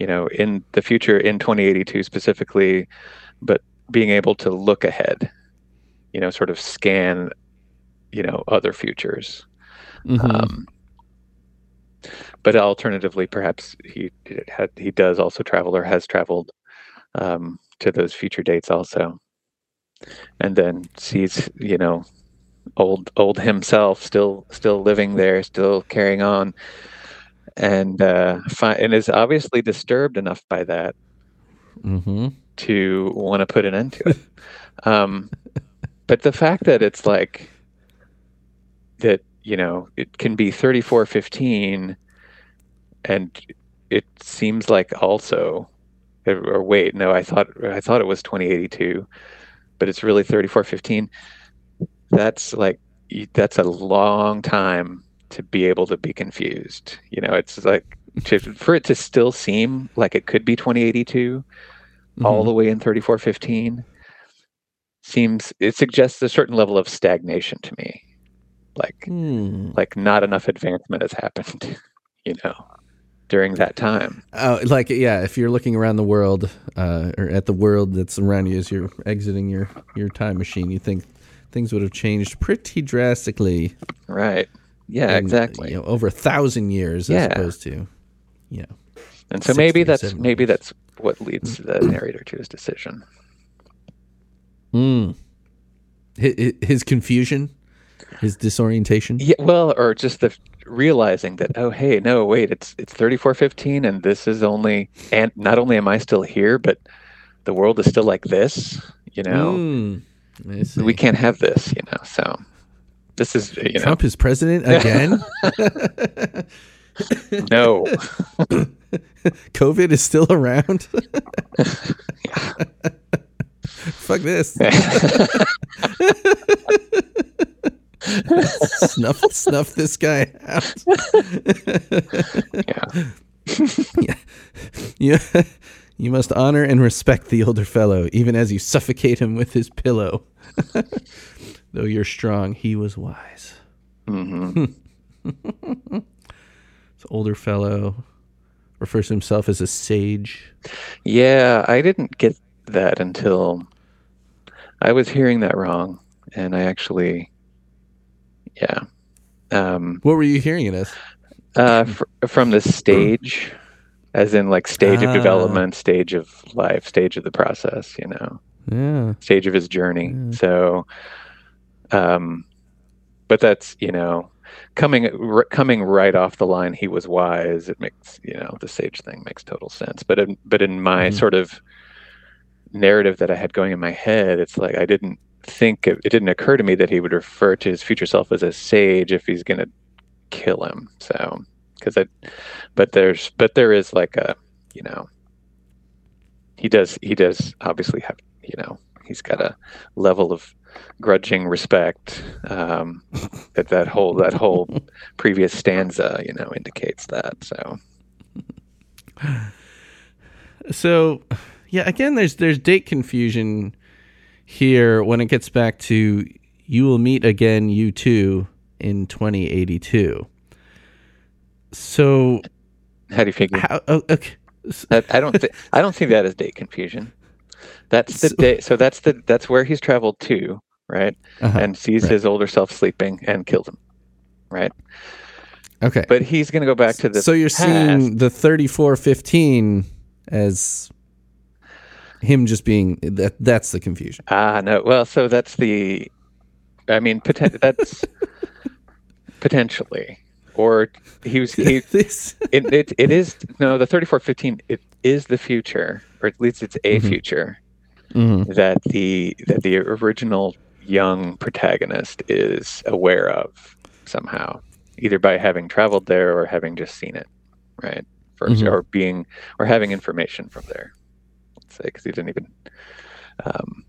Speaker 3: you know, in the future in 2082 specifically, but being able to look ahead, you know, sort of scan, you know, other futures.
Speaker 1: Mhm.
Speaker 3: Um, but alternatively, perhaps he had he does also travel or has traveled um, to those future dates also, and then sees you know old old himself still still living there, still carrying on, and uh, fi- and is obviously disturbed enough by that
Speaker 1: Mhm.
Speaker 3: to want to put an end to it. um, but the fact that it's like that, you know, it can be 3415 and it seems like also or or wait, no, I thought I thought it was 2082, but it's really 3415. That's like that's a long time to be able to be confused. You know, it's like to, for it to still seem like it could be 2082 all
Speaker 1: Mhm.
Speaker 3: the way in 3415 seems it suggests a certain level of stagnation to me like
Speaker 1: Hmm.
Speaker 3: like not enough advancement has happened you know during that time
Speaker 1: Oh, like yeah, if you're looking around the world, uh, or at the world that's around you as you're exiting your your time machine, you think things would have changed pretty drastically.
Speaker 3: right yeah
Speaker 1: in,
Speaker 3: exactly
Speaker 1: You know, over a thousand years
Speaker 3: Yeah.
Speaker 1: as opposed to, you know.
Speaker 3: and so maybe that's maybe
Speaker 1: years.
Speaker 3: that's what leads the narrator to his decision
Speaker 1: Mm. His, his confusion, his disorientation.
Speaker 3: yeah well or just the realizing that oh hey no wait it's it's 3415 and this is only and not only am i still here but the world is still like this. You know,
Speaker 1: Mm,
Speaker 3: we can't have this. You know, so this is you know
Speaker 1: Trump is president again.
Speaker 3: no.
Speaker 1: COVID is still around. Fuck this. snuff, snuff this guy out.
Speaker 3: yeah.
Speaker 1: You, you must honor and respect the older fellow, even as you suffocate him with his pillow. Though you're strong, he was wise.
Speaker 3: hmm
Speaker 1: This older fellow refers to himself as a sage.
Speaker 3: Yeah, I didn't get that until I was hearing that wrong, and I actually, yeah, um,
Speaker 1: What were you hearing it as?
Speaker 3: uh, fr- from the stage, as in like stage
Speaker 1: Ah.
Speaker 3: of development, stage of life, stage of the process, you know,
Speaker 1: Yeah.
Speaker 3: stage of his journey. So, um, but that's you know, coming r- coming right off the line, he was wise. It makes you know the sage thing makes total sense. But in but in my
Speaker 1: Mhm.
Speaker 3: sort of narrative that I had going in my head, it's like I didn't think it, it didn't occur to me that he would refer to his future self as a sage if he's going to kill him. So because I, but there's but there is like a you know he does he does obviously have you know he's got a level of grudging respect um, that that whole that whole previous stanza you know indicates that so
Speaker 1: So, yeah, again, there's there's date confusion here when it gets back to you will meet again, you too, in 2082. So,
Speaker 3: how do you figure
Speaker 1: how? Oh, okay.
Speaker 3: I, I don't think I don't see that as date confusion. That's the
Speaker 1: So-
Speaker 3: day. So that's the that's where he's traveled to, right?
Speaker 1: Uh-huh.
Speaker 3: And sees
Speaker 1: right.
Speaker 3: his older self sleeping and kills him, right?
Speaker 1: Okay.
Speaker 3: But he's going to go back to the
Speaker 1: so you're
Speaker 3: past.
Speaker 1: seeing the 3415 as him just being that that's the confusion.
Speaker 3: ah no. Well, so that's the. I mean, poten- that's potentially, or he was he.
Speaker 1: this
Speaker 3: It, it it is no the thirty four fifteen. It is the future, or at least it's a
Speaker 1: Mhm.
Speaker 3: future.
Speaker 1: Mhm.
Speaker 3: that the that the original young protagonist is aware of somehow, either by having traveled there or having just seen it, right? 1st
Speaker 1: Mhm.
Speaker 3: or being or having information from there. Let's say because he didn't even. Um,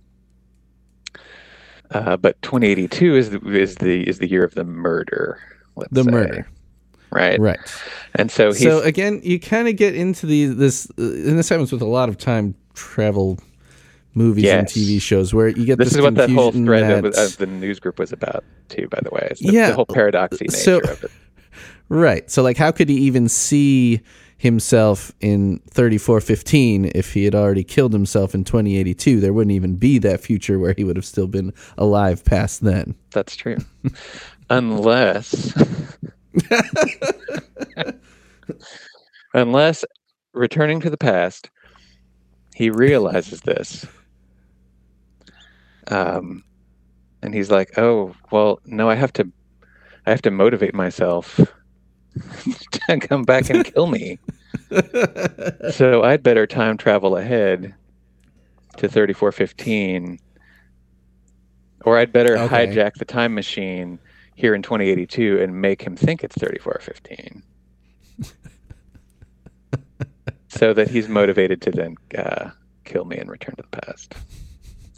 Speaker 3: uh, but 2082 is the is the is the year of the murder. Let's
Speaker 1: the
Speaker 3: say,
Speaker 1: murder.
Speaker 3: right?
Speaker 1: Right.
Speaker 3: And so
Speaker 1: So again, you kind of get into the this, uh, and this happens with a lot of time travel movies and TV shows where you get
Speaker 3: this
Speaker 1: this,
Speaker 3: is what that whole thread
Speaker 1: that-
Speaker 3: of, of the news group was about too by the way it's the,
Speaker 1: Yeah,
Speaker 3: the whole paradoxy nature
Speaker 1: so-
Speaker 3: of it
Speaker 1: right. So like, how could he even see himself in 3415 if he had already killed himself in 2082? There wouldn't even be that future where he would have still been alive past then.
Speaker 3: That's true. unless unless returning to the past, he realizes this. Um and he's like, "Oh, well, no, I have to I have to motivate myself to come back and kill me. so I'd better time travel ahead to 3415 or I'd better
Speaker 1: Okay.
Speaker 3: hijack the time machine here in 2082 and make him think it's 3415 so that he's motivated to then uh, kill me and return to the past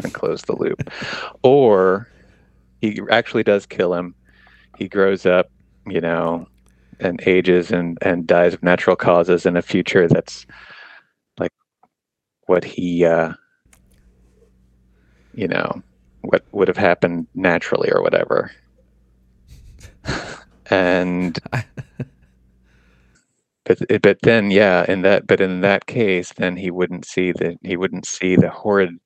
Speaker 3: and close the loop. Or he actually does kill him. He grows up you know and ages and and dies of natural causes in a future that's like what he uh you know what would have happened naturally or whatever. And but but then yeah in that but in that case then he wouldn't see the he wouldn't see the horrid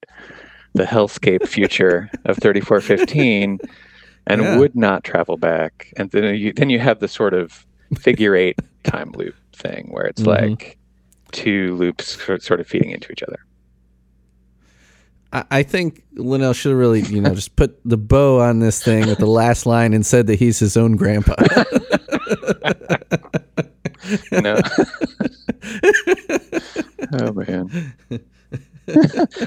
Speaker 3: the hellscape future of 3415 and
Speaker 1: Yeah.
Speaker 3: would not travel back and then you then you have the sort of figure eight time loop thing where it's
Speaker 1: Mhm.
Speaker 3: like two loops sort sort of feeding into each other
Speaker 1: I I think Linnell should have really, you know, just put the bow on this thing with the last line and said that he's his own grandpa.
Speaker 3: no oh man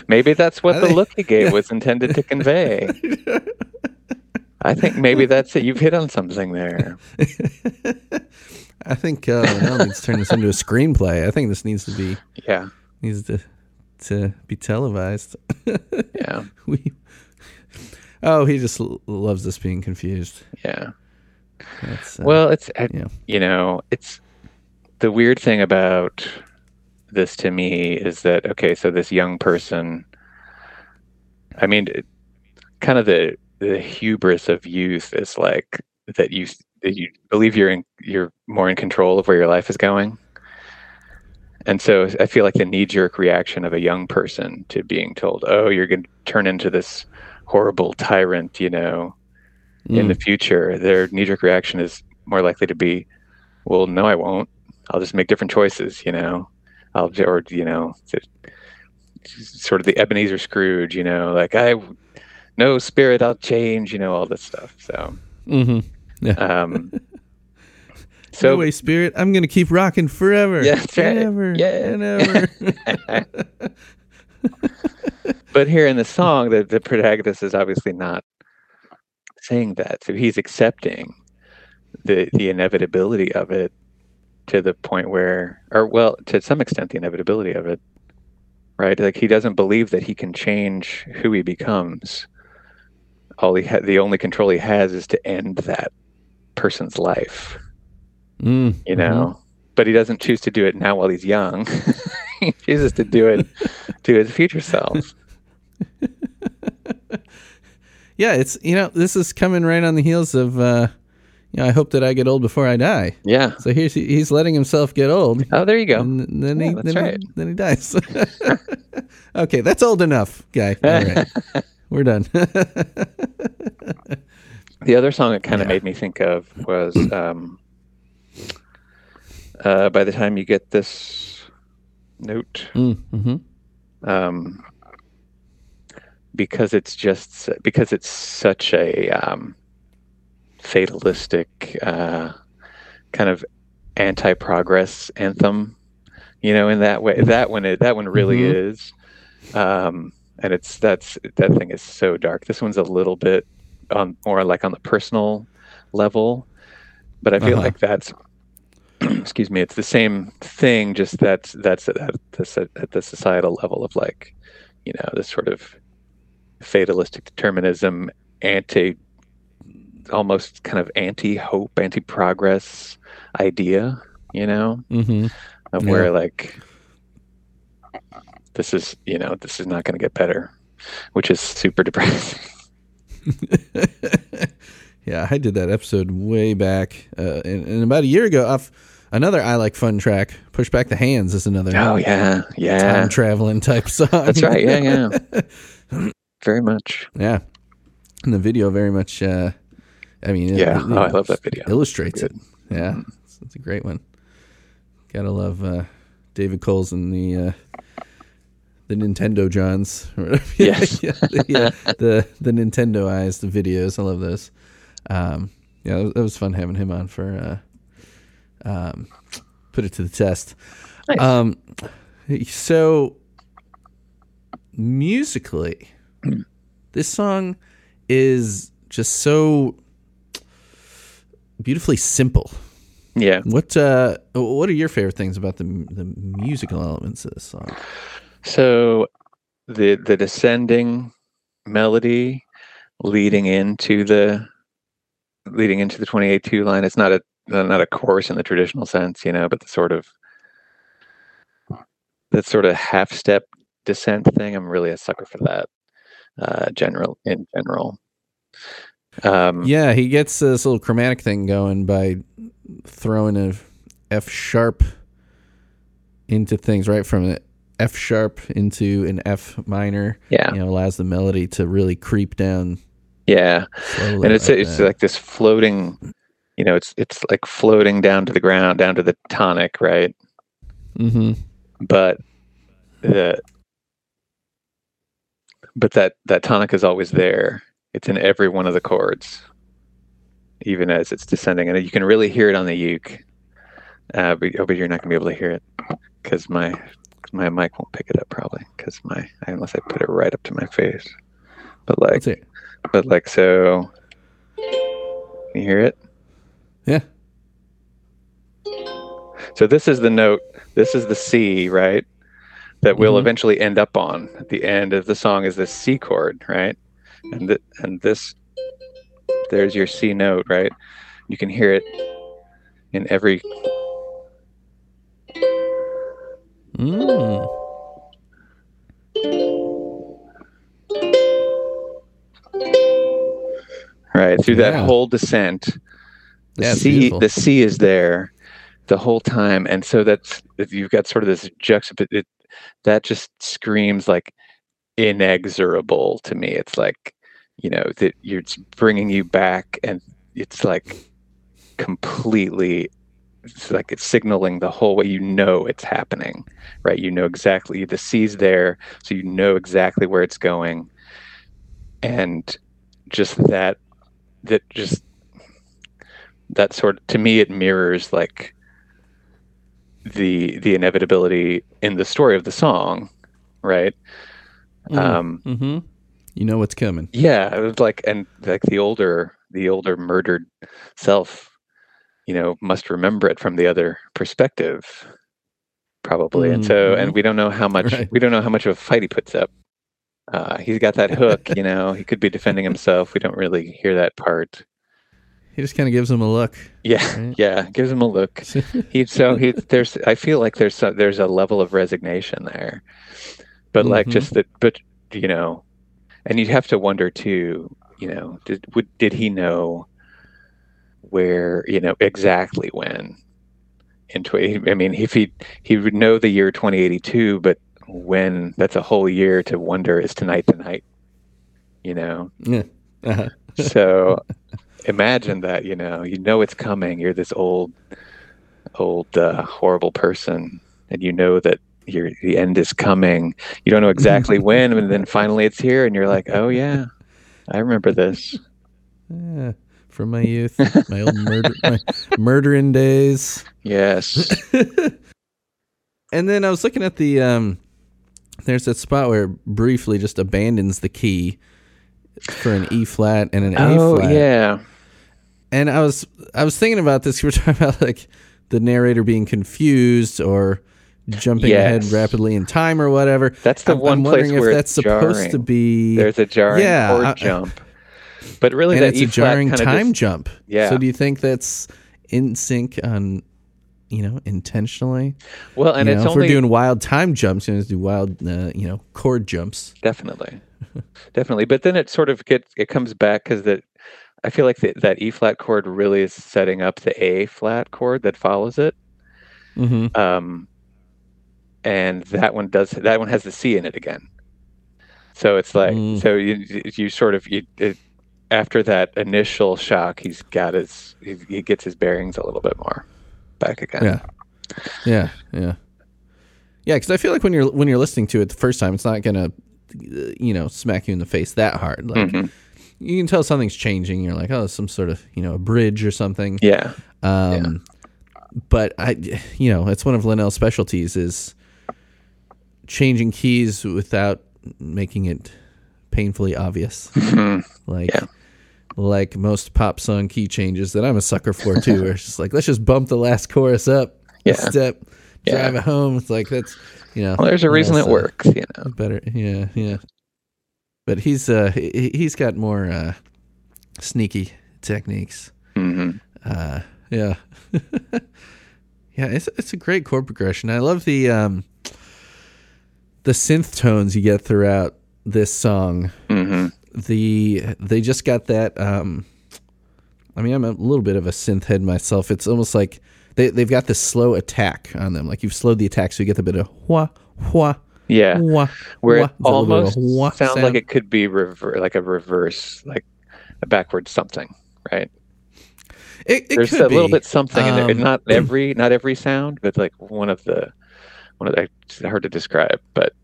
Speaker 3: maybe that's what the look he gave was intended to convey. I think maybe that's it. You've hit on something there.
Speaker 1: I think uh, now needs to turn this into a screenplay. I think this needs to be
Speaker 3: Yeah,
Speaker 1: needs to to be televised.
Speaker 3: yeah,
Speaker 1: we. Oh, he just l- loves us being confused.
Speaker 3: yeah.
Speaker 1: That's, uh,
Speaker 3: Well, it's I-
Speaker 1: yeah.
Speaker 3: you know, it's the weird thing about this to me is that okay, so this young person, I mean, kind of the the hubris of youth is like that you that you believe you're in you're more in control of where your life is going. And so I feel like the knee jerk reaction of a young person to being told, "Oh, you're going to turn into this horrible tyrant," you know, in the mm. future, their knee jerk reaction is more likely to be, well, no, I won't. I'll just make different choices, you know. I'll, or, you know, sort of the Ebenezer Scrooge, you know, like, I, no spirit, I'll change, you know, all this stuff. So,
Speaker 1: hmm Yeah.
Speaker 3: um,
Speaker 1: So,
Speaker 3: so,
Speaker 1: way, spirit, I'm gonna keep rocking forever.
Speaker 3: Yeah, right. Yeah.
Speaker 1: and
Speaker 3: but here in the song, the, the protagonist is obviously not saying that. So he's accepting the the inevitability of it to the point where, or well, to some extent, the inevitability of it, right? Like he doesn't believe that he can change who he becomes. All he ha- the only control he has is to end that person's life,
Speaker 1: Mm,
Speaker 3: you know. But he doesn't choose to do it now while he's young. he chooses to do it to his future self.
Speaker 1: Yeah, it's you know this is coming right on the heels of uh, you know I hope that I get old before I die.
Speaker 3: Yeah.
Speaker 1: So here's he's letting himself get old,
Speaker 3: Oh, there you go.
Speaker 1: and then
Speaker 3: Yeah,
Speaker 1: he
Speaker 3: that's
Speaker 1: then,
Speaker 3: right.
Speaker 1: he then he dies. okay, that's old enough, guy. All right, we're done.
Speaker 3: The other song it kind of
Speaker 1: Yeah.
Speaker 3: made me think of was um, uh, by the time you get this note,
Speaker 1: mm-hmm.
Speaker 3: um, because it's just because it's such a um, fatalistic uh, kind of anti-progress anthem, you know, in that way. That one, it, that one really
Speaker 1: Mhm.
Speaker 3: is, um, and it's that's that thing is so dark. This one's a little bit on more like on the personal level, but I feel
Speaker 1: Uh-huh.
Speaker 3: like that's excuse me, it's the same thing, just that's that's at, at, the, at the societal level of like, you know, this sort of fatalistic determinism, anti, almost kind of anti-hope, anti-progress idea, you know,
Speaker 1: Mm-hmm.
Speaker 3: of
Speaker 1: Yeah.
Speaker 3: where like this is, you know, this is not going to get better, which is super depressing.
Speaker 1: yeah, I did that episode way back, uh, and, and about a year ago. Off another I like fun track. Push back the hands is another
Speaker 3: oh yeah, yeah,
Speaker 1: time traveling type song.
Speaker 3: that's right. Yeah, yeah, very much.
Speaker 1: yeah. And the video very much. Uh, I mean,
Speaker 3: Yeah,
Speaker 1: it-
Speaker 3: oh, I love that video.
Speaker 1: Illustrates
Speaker 3: Good.
Speaker 1: it. Yeah, it's, it's a great one. Gotta love uh, David Cowles and the uh, the Nintendo Johns.
Speaker 3: Yes.
Speaker 1: yeah, the, yeah, the the Nintendo eyes, the videos. I love those. Um, yeah, it was, it was fun having him on for uh, um, put it to the test.
Speaker 3: Nice.
Speaker 1: Um, so musically, this song is just so beautifully simple.
Speaker 3: Yeah.
Speaker 1: What uh, what are your favorite things about the the musical elements of this song?
Speaker 3: So the the descending melody leading into the leading into the 28-2 line it's not a not a chorus in the traditional sense you know but the sort of that sort of half step descent thing i'm really a sucker for that uh general in general um
Speaker 1: Yeah, he gets this little chromatic thing going by throwing a F sharp into things right from an F sharp into an F minor.
Speaker 3: yeah
Speaker 1: You know, allows the melody to really creep down
Speaker 3: yeah and it's
Speaker 1: like
Speaker 3: it's
Speaker 1: that.
Speaker 3: like this floating you know it's it's like floating down to the ground down to the tonic right
Speaker 1: Mhm.
Speaker 3: but the but that that tonic is always there it's in every one of the chords even as it's descending and you can really hear it on the uke uh, but, oh, but you're not going to be able to hear it because my my mic won't pick it up probably because my unless I put it right up to my face. But like,
Speaker 1: Let's hear it.
Speaker 3: but like, so you hear it?
Speaker 1: Yeah.
Speaker 3: So this is the note. This is the C, right? That we'll
Speaker 1: Mhm.
Speaker 3: eventually end up on at the end of the song is this C chord, right? And th- and this, there's your C note, right? You can hear it in every.
Speaker 1: Mm.
Speaker 3: right through
Speaker 1: Yeah.
Speaker 3: that whole descent the
Speaker 1: Yeah,
Speaker 3: c
Speaker 1: beautiful.
Speaker 3: the c is there the whole time and so that's if you've got sort of this juxtap it, that just screams like inexorable to me. It's like you know that you're bringing you back and it's like completely it's like it's signaling the whole way you know it's happening right? You know exactly the C's there so you know exactly where it's going. And just that that just that sort to me it mirrors like the the inevitability in the story of the song right
Speaker 1: Mm.
Speaker 3: um
Speaker 1: Mm-hmm. You know what's coming.
Speaker 3: yeah it was like and like the older the older murdered self you know must remember it from the other perspective probably and so and
Speaker 1: Mhm.
Speaker 3: we don't know how much
Speaker 1: Right.
Speaker 3: we don't know how much of a fight he puts up uh he's got that hook you know he could be defending himself we don't really hear that part
Speaker 1: He just kind of gives him a look.
Speaker 3: yeah
Speaker 1: Right.
Speaker 3: yeah gives him a look he so he there's i feel like there's a, there's a level of resignation there but like
Speaker 1: Mhm.
Speaker 3: just that but you know and you'd have to wonder too you know did would did he know where you know exactly when in 20 i mean if he he would know the year 2082 but when that's a whole year to wonder is tonight tonight you know
Speaker 1: yeah. Uh-huh.
Speaker 3: so imagine that you know you know it's coming you're this old old uh, horrible person and you know that your the end is coming you don't know exactly when and then finally it's here and you're like oh yeah i remember this
Speaker 1: Yeah. From my youth, my old murder, my murdering days.
Speaker 3: yes
Speaker 1: And then I was looking at the um there's that spot where it briefly just abandons the key for an E flat and an A flat.
Speaker 3: oh
Speaker 1: flat.
Speaker 3: yeah
Speaker 1: And I was I was thinking about this. You were talking about like the narrator being confused or jumping ahead rapidly in time or whatever.
Speaker 3: that's the
Speaker 1: I'm,
Speaker 3: one
Speaker 1: I'm
Speaker 3: place
Speaker 1: wondering
Speaker 3: where
Speaker 1: if
Speaker 3: it's
Speaker 1: that's supposed
Speaker 3: jarring.
Speaker 1: to be
Speaker 3: there's a jarring
Speaker 1: Yeah,
Speaker 3: chord
Speaker 1: I-
Speaker 3: jump but really
Speaker 1: and
Speaker 3: that
Speaker 1: it's
Speaker 3: E
Speaker 1: a jarring time
Speaker 3: just-
Speaker 1: jump.
Speaker 3: Yeah.
Speaker 1: So do you think that's in sync on you know intentionally?
Speaker 3: well and
Speaker 1: you
Speaker 3: it's
Speaker 1: know, if
Speaker 3: only
Speaker 1: we're doing wild time jumps, you know, do wild uh, you know chord jumps.
Speaker 3: definitely definitely but then it sort of gets it comes back because that i feel like the, that e flat chord really is setting up the a flat chord that follows it
Speaker 1: Mm-hmm.
Speaker 3: um and that one does that one has the c in it again so it's like
Speaker 1: Mm.
Speaker 3: so you you sort of you it, after that initial shock he's got his he, he gets his bearings a little bit more back again
Speaker 1: Yeah. Yeah, yeah. Yeah, cuz I feel like when you're when you're listening to it the first time it's not to uh, you know, smack you in the face that hard. Like
Speaker 3: Mhm.
Speaker 1: you can tell something's changing. You're like, "Oh, some sort of, you know, a bridge or something."
Speaker 3: yeah
Speaker 1: Um but I you know, it's one of Linnell's specialties is changing keys without making it painfully obvious. like
Speaker 3: Yeah.
Speaker 1: like most pop song key changes that I'm a sucker for too. where it's just like let's just bump the last chorus up a
Speaker 3: Yeah.
Speaker 1: step,
Speaker 3: Yeah.
Speaker 1: drive it home. It's like that's you know.
Speaker 3: well there's a reason it
Speaker 1: uh,
Speaker 3: works you know
Speaker 1: Better, yeah, yeah. But he's uh he, he's got more uh sneaky techniques.
Speaker 3: hmm
Speaker 1: Uh yeah. yeah, it's it's a great chord progression. I love the um the synth tones you get throughout this song.
Speaker 3: hmm
Speaker 1: The they just got that um I mean I'm a little bit of a synth head myself. It's almost like they they've got this slow attack on them. Like you've slowed the attack so you get the bit of wah wah
Speaker 3: yeah
Speaker 1: wah
Speaker 3: where
Speaker 1: wah.
Speaker 3: it
Speaker 1: It's a little bit of
Speaker 3: almost
Speaker 1: wah
Speaker 3: sounds like it could be rever- like a reverse, like a backwards something, right?
Speaker 1: It, it
Speaker 3: There's a little bit something in there.
Speaker 1: Um,
Speaker 3: Not every, not every sound, but like one of the, one of the, it's hard to describe, but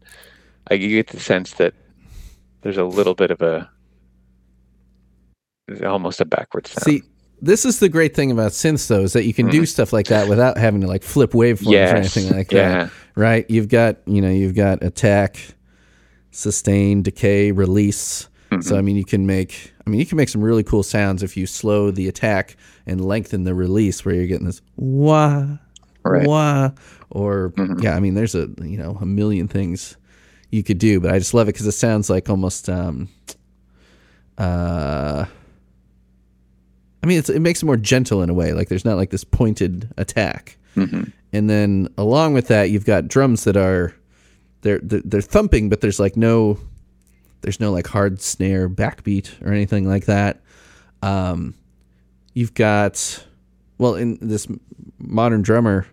Speaker 3: I you get the sense that there's a little bit of a, almost a backwards sound.
Speaker 1: See, this is the great thing about synths though is that you can do stuff like that without having to like flip waveforms or
Speaker 3: Mm-hmm.
Speaker 1: Anything like
Speaker 3: Yeah.
Speaker 1: that right you've got you know you've got attack sustain decay release
Speaker 3: Mm-hmm.
Speaker 1: so i mean you can make i mean you can make some really cool sounds if you slow the attack and lengthen the release where you're getting this wah
Speaker 3: Right. Mm-hmm.
Speaker 1: or yeah i mean there's a you know a million things you could do but i just love it because it sounds like almost um uh I mean, it's, it makes it more gentle in a way. Like there's not like this pointed attack. And then along with that, you've got drums that are they're they're, they're thumping, but there's like no there's no like hard snare backbeat or anything like that. Um, you've got well in this modern drummer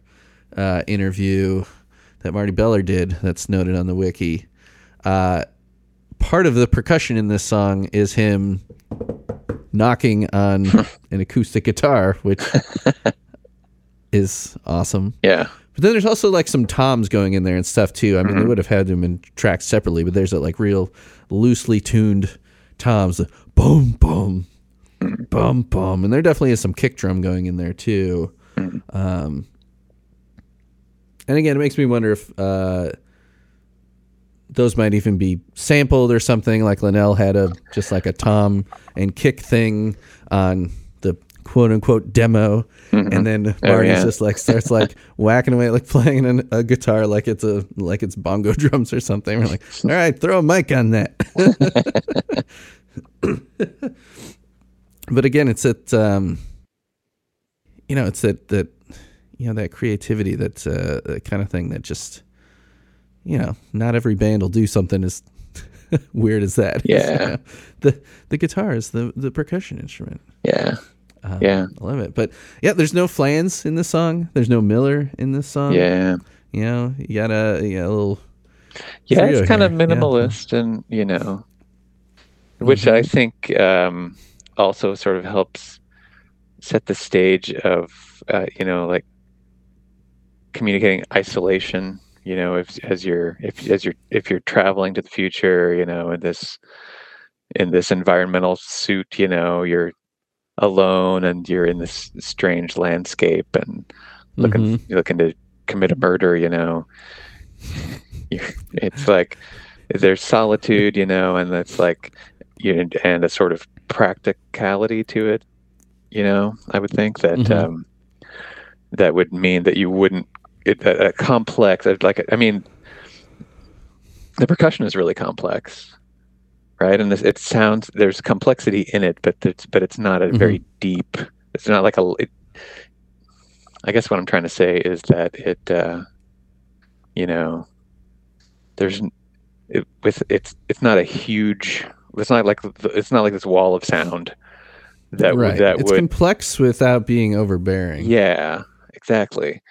Speaker 1: uh, interview that Marty Beller did that's noted on the wiki. Uh, part of the percussion in this song is him knocking on an acoustic guitar, which is awesome.
Speaker 3: Yeah.
Speaker 1: But then there's also like some toms going in there and stuff too. I mean, they would have had them in tracks separately, but there's a like real loosely tuned toms, boom boom, boom boom, and there definitely is some kick drum going in there too. Um, and again, it makes me wonder if uh, those might even be sampled or something. Like Linnell had a just like a tom and kick thing on the quote unquote demo, and then Marty's
Speaker 3: yeah.
Speaker 1: just like starts like whacking away, like playing an, a guitar like it's a like it's bongo drums or something. We're like, all right, throw a mic on that. but again, it's that um, you know, it's that that you know that creativity, that uh, that kind of thing that just you know, not every band will do something as weird as that.
Speaker 3: Yeah.
Speaker 1: the the guitar is the the percussion instrument.
Speaker 3: Yeah.
Speaker 1: Um,
Speaker 3: Yeah.
Speaker 1: I love it. But yeah, there's no flans in this song. There's no Miller in this song.
Speaker 3: Yeah.
Speaker 1: you know, you got a, you got a little.
Speaker 3: Yeah, it's kind of
Speaker 1: here. Yeah.
Speaker 3: minimalist and, you know, which I think um, also sort of helps set the stage of, uh, you know, like communicating isolation, you know, if, as you're, if, as you're, if you're traveling to the future, you know, in this, in this environmental suit, you know, you're alone and you're in this strange landscape and looking, you're looking to commit a murder, you know, it's like there's solitude, you know, and it's like you and a sort of practicality to it, you know. I would think that
Speaker 1: Mhm.
Speaker 3: um, that would mean that you wouldn't it, a, complex like I mean, the percussion is really complex, right? And this, it sounds there's complexity in it, but it's but it's not a very deep. It's not like a. It, I guess what I'm trying to say is that it, uh, you know, there's it, with it's it's not a huge. It's not like it's not like this wall of sound that
Speaker 1: right.
Speaker 3: would that
Speaker 1: it's
Speaker 3: would
Speaker 1: complex without being overbearing.
Speaker 3: yeah, exactly.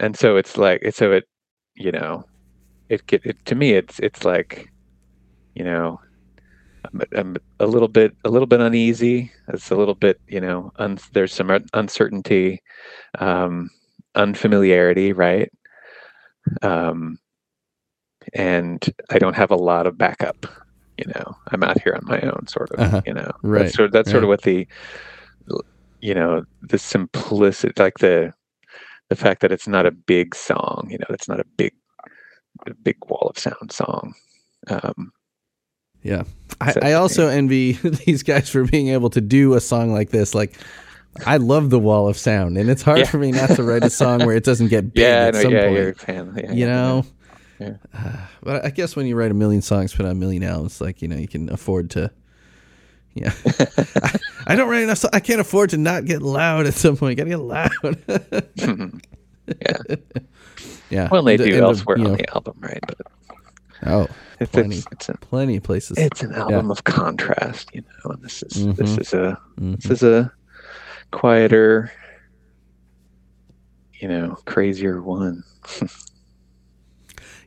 Speaker 3: And so it's like it's so it, you know, it get it to me. It's it's like, you know, I'm, I'm a little bit a little bit uneasy. It's a little bit you know, un, there's some uncertainty, um, unfamiliarity, right? Um, and I don't have a lot of backup. You know, I'm out here on my own, sort of.
Speaker 1: Uh-huh.
Speaker 3: You know,
Speaker 1: Right,
Speaker 3: That's sort of, that's sort of what the you know the simplicity like the the fact that it's not a big song you know it's not a big a big wall of sound song um
Speaker 1: Yeah. I,
Speaker 3: So-
Speaker 1: I also envy these guys for being able to do a song like this. Like, I love the wall of sound, and it's hard
Speaker 3: Yeah.
Speaker 1: for me not to write a song where it doesn't get big
Speaker 3: yeah
Speaker 1: at
Speaker 3: no,
Speaker 1: some
Speaker 3: yeah
Speaker 1: point.
Speaker 3: you're a fan yeah,
Speaker 1: you know?
Speaker 3: Yeah.
Speaker 1: Uh, but I guess when you write a million songs, put out a million albums, like, you know, you can afford to. Yeah. I, I don't write enough. So I can't afford to not get loud at some point. Gotta get loud.
Speaker 3: yeah
Speaker 1: yeah.
Speaker 3: well they
Speaker 1: And-
Speaker 3: do
Speaker 1: and,
Speaker 3: elsewhere
Speaker 1: you
Speaker 3: on
Speaker 1: know-
Speaker 3: the album right but
Speaker 1: Oh,
Speaker 3: it's
Speaker 1: plenty,
Speaker 3: it's, it's, an,
Speaker 1: plenty of places.
Speaker 3: it's an album of contrast you know and this is this
Speaker 1: Mhm.
Speaker 3: is a
Speaker 1: Mhm.
Speaker 3: this is a quieter you know crazier one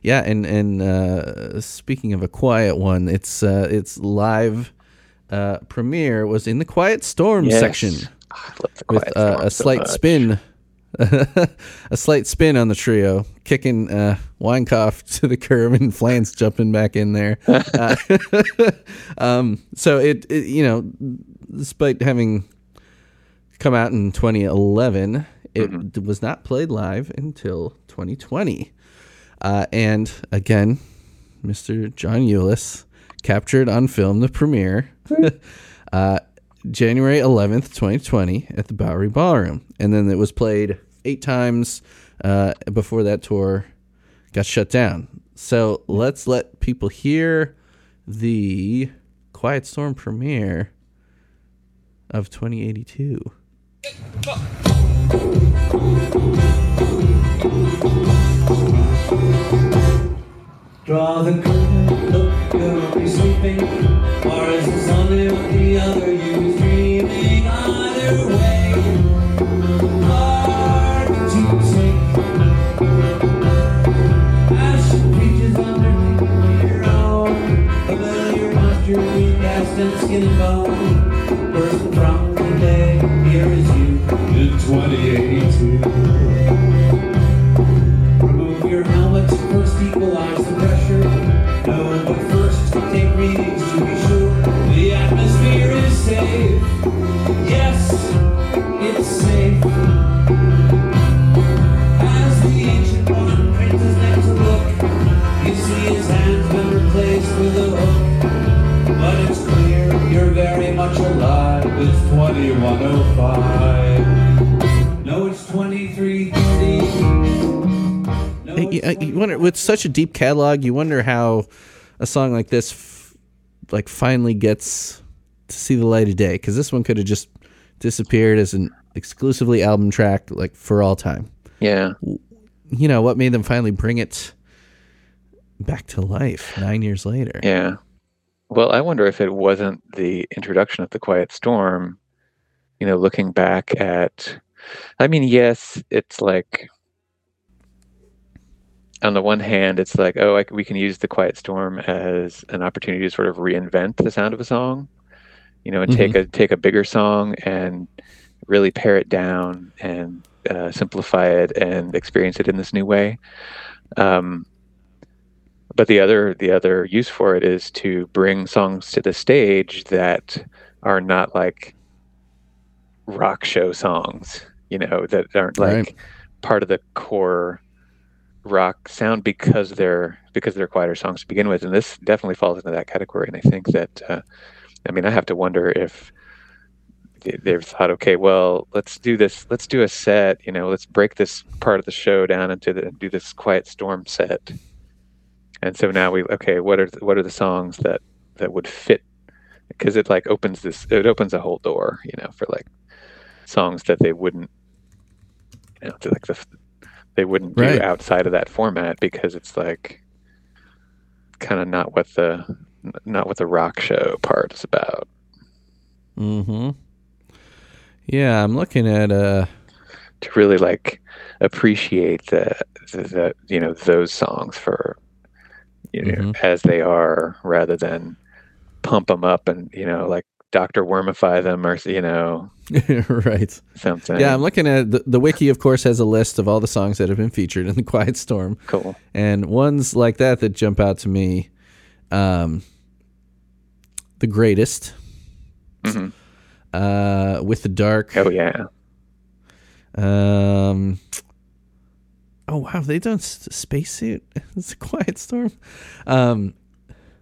Speaker 1: Yeah, and and uh, speaking of a quiet one, it's uh, its live uh, premiere was in the Quiet Storm
Speaker 3: Yes.
Speaker 1: section
Speaker 3: Ah, I love the
Speaker 1: with uh, a slight spin, a slight spin on the trio, kicking uh, Weinkauf to the curb and Flans jumping back in there. Uh, um, so it, it, you know, despite having come out in 2011. It
Speaker 3: Mm-hmm.
Speaker 1: was not played live until 2020. Uh, and again, Mr. John Eulis captured on film the premiere uh, January 11th, 2020, at the Bowery Ballroom. And then it was played eight times uh, before that tour got shut down. So let's let people hear the Quiet Storm premiere of 2082.
Speaker 2: Draw the curtain, look, you'll be sleeping. Or is this only what the other you's dreaming? Either way, hard to say. As she reaches underneath your own, familiar monster, and skin and bone. From the day, here is you in 2082. Remove your helmet, first equalize the It's 2105. No, it's 2330. No,
Speaker 1: You, uh, you wonder with such a deep catalog, you wonder how a song like this, f- like, finally gets to see the light of day. Because this one could have just disappeared as an exclusively album track, like for all time.
Speaker 3: Yeah.
Speaker 1: You know what made them finally bring it back to life nine years later?
Speaker 3: Yeah. Well, I wonder if it wasn't the introduction of the Quiet Storm, you know, looking back at, I mean, yes, it's like, on the one hand, it's like, oh, I we can use the Quiet Storm as an opportunity to sort of reinvent the sound of a song, you know, and take a take a bigger song and really pare it down and uh, simplify it and experience it in this new way. Um, but the other the other use for it is to bring songs to the stage that are not like rock show songs you know that aren't like
Speaker 1: Right.
Speaker 3: part of the core rock sound because they're because they're quieter songs to begin with. And this definitely falls into that category. And i think that uh, i mean i have to wonder if they- they've thought okay well let's do this let's do a set you know let's break this part of the show down into the do this quiet storm set. And so now we okay what are what are the songs that that would fit? Because it like opens this it opens a whole door you know for like songs that they wouldn't you know like the they wouldn't do outside of that format because it's like kind of not what the not what the rock show part is about
Speaker 1: Mm-hmm. Yeah, I'm looking at uh
Speaker 3: to really like appreciate the the, the you know those songs for you know
Speaker 1: Mhm.
Speaker 3: as they are rather than pump them up and you know like Dr. Wormify them or you know
Speaker 1: right.
Speaker 3: something.
Speaker 1: Yeah, I'm looking at the, the wiki. Of course, has a list of all the songs that have been featured in the Quiet Storm,
Speaker 3: cool.
Speaker 1: and ones like that that jump out to me. Um, the greatest,
Speaker 3: Mhm.
Speaker 1: uh, with the dark.
Speaker 3: Oh yeah.
Speaker 1: Um. Oh wow, they done s- spacesuit. It's a quiet storm. Um,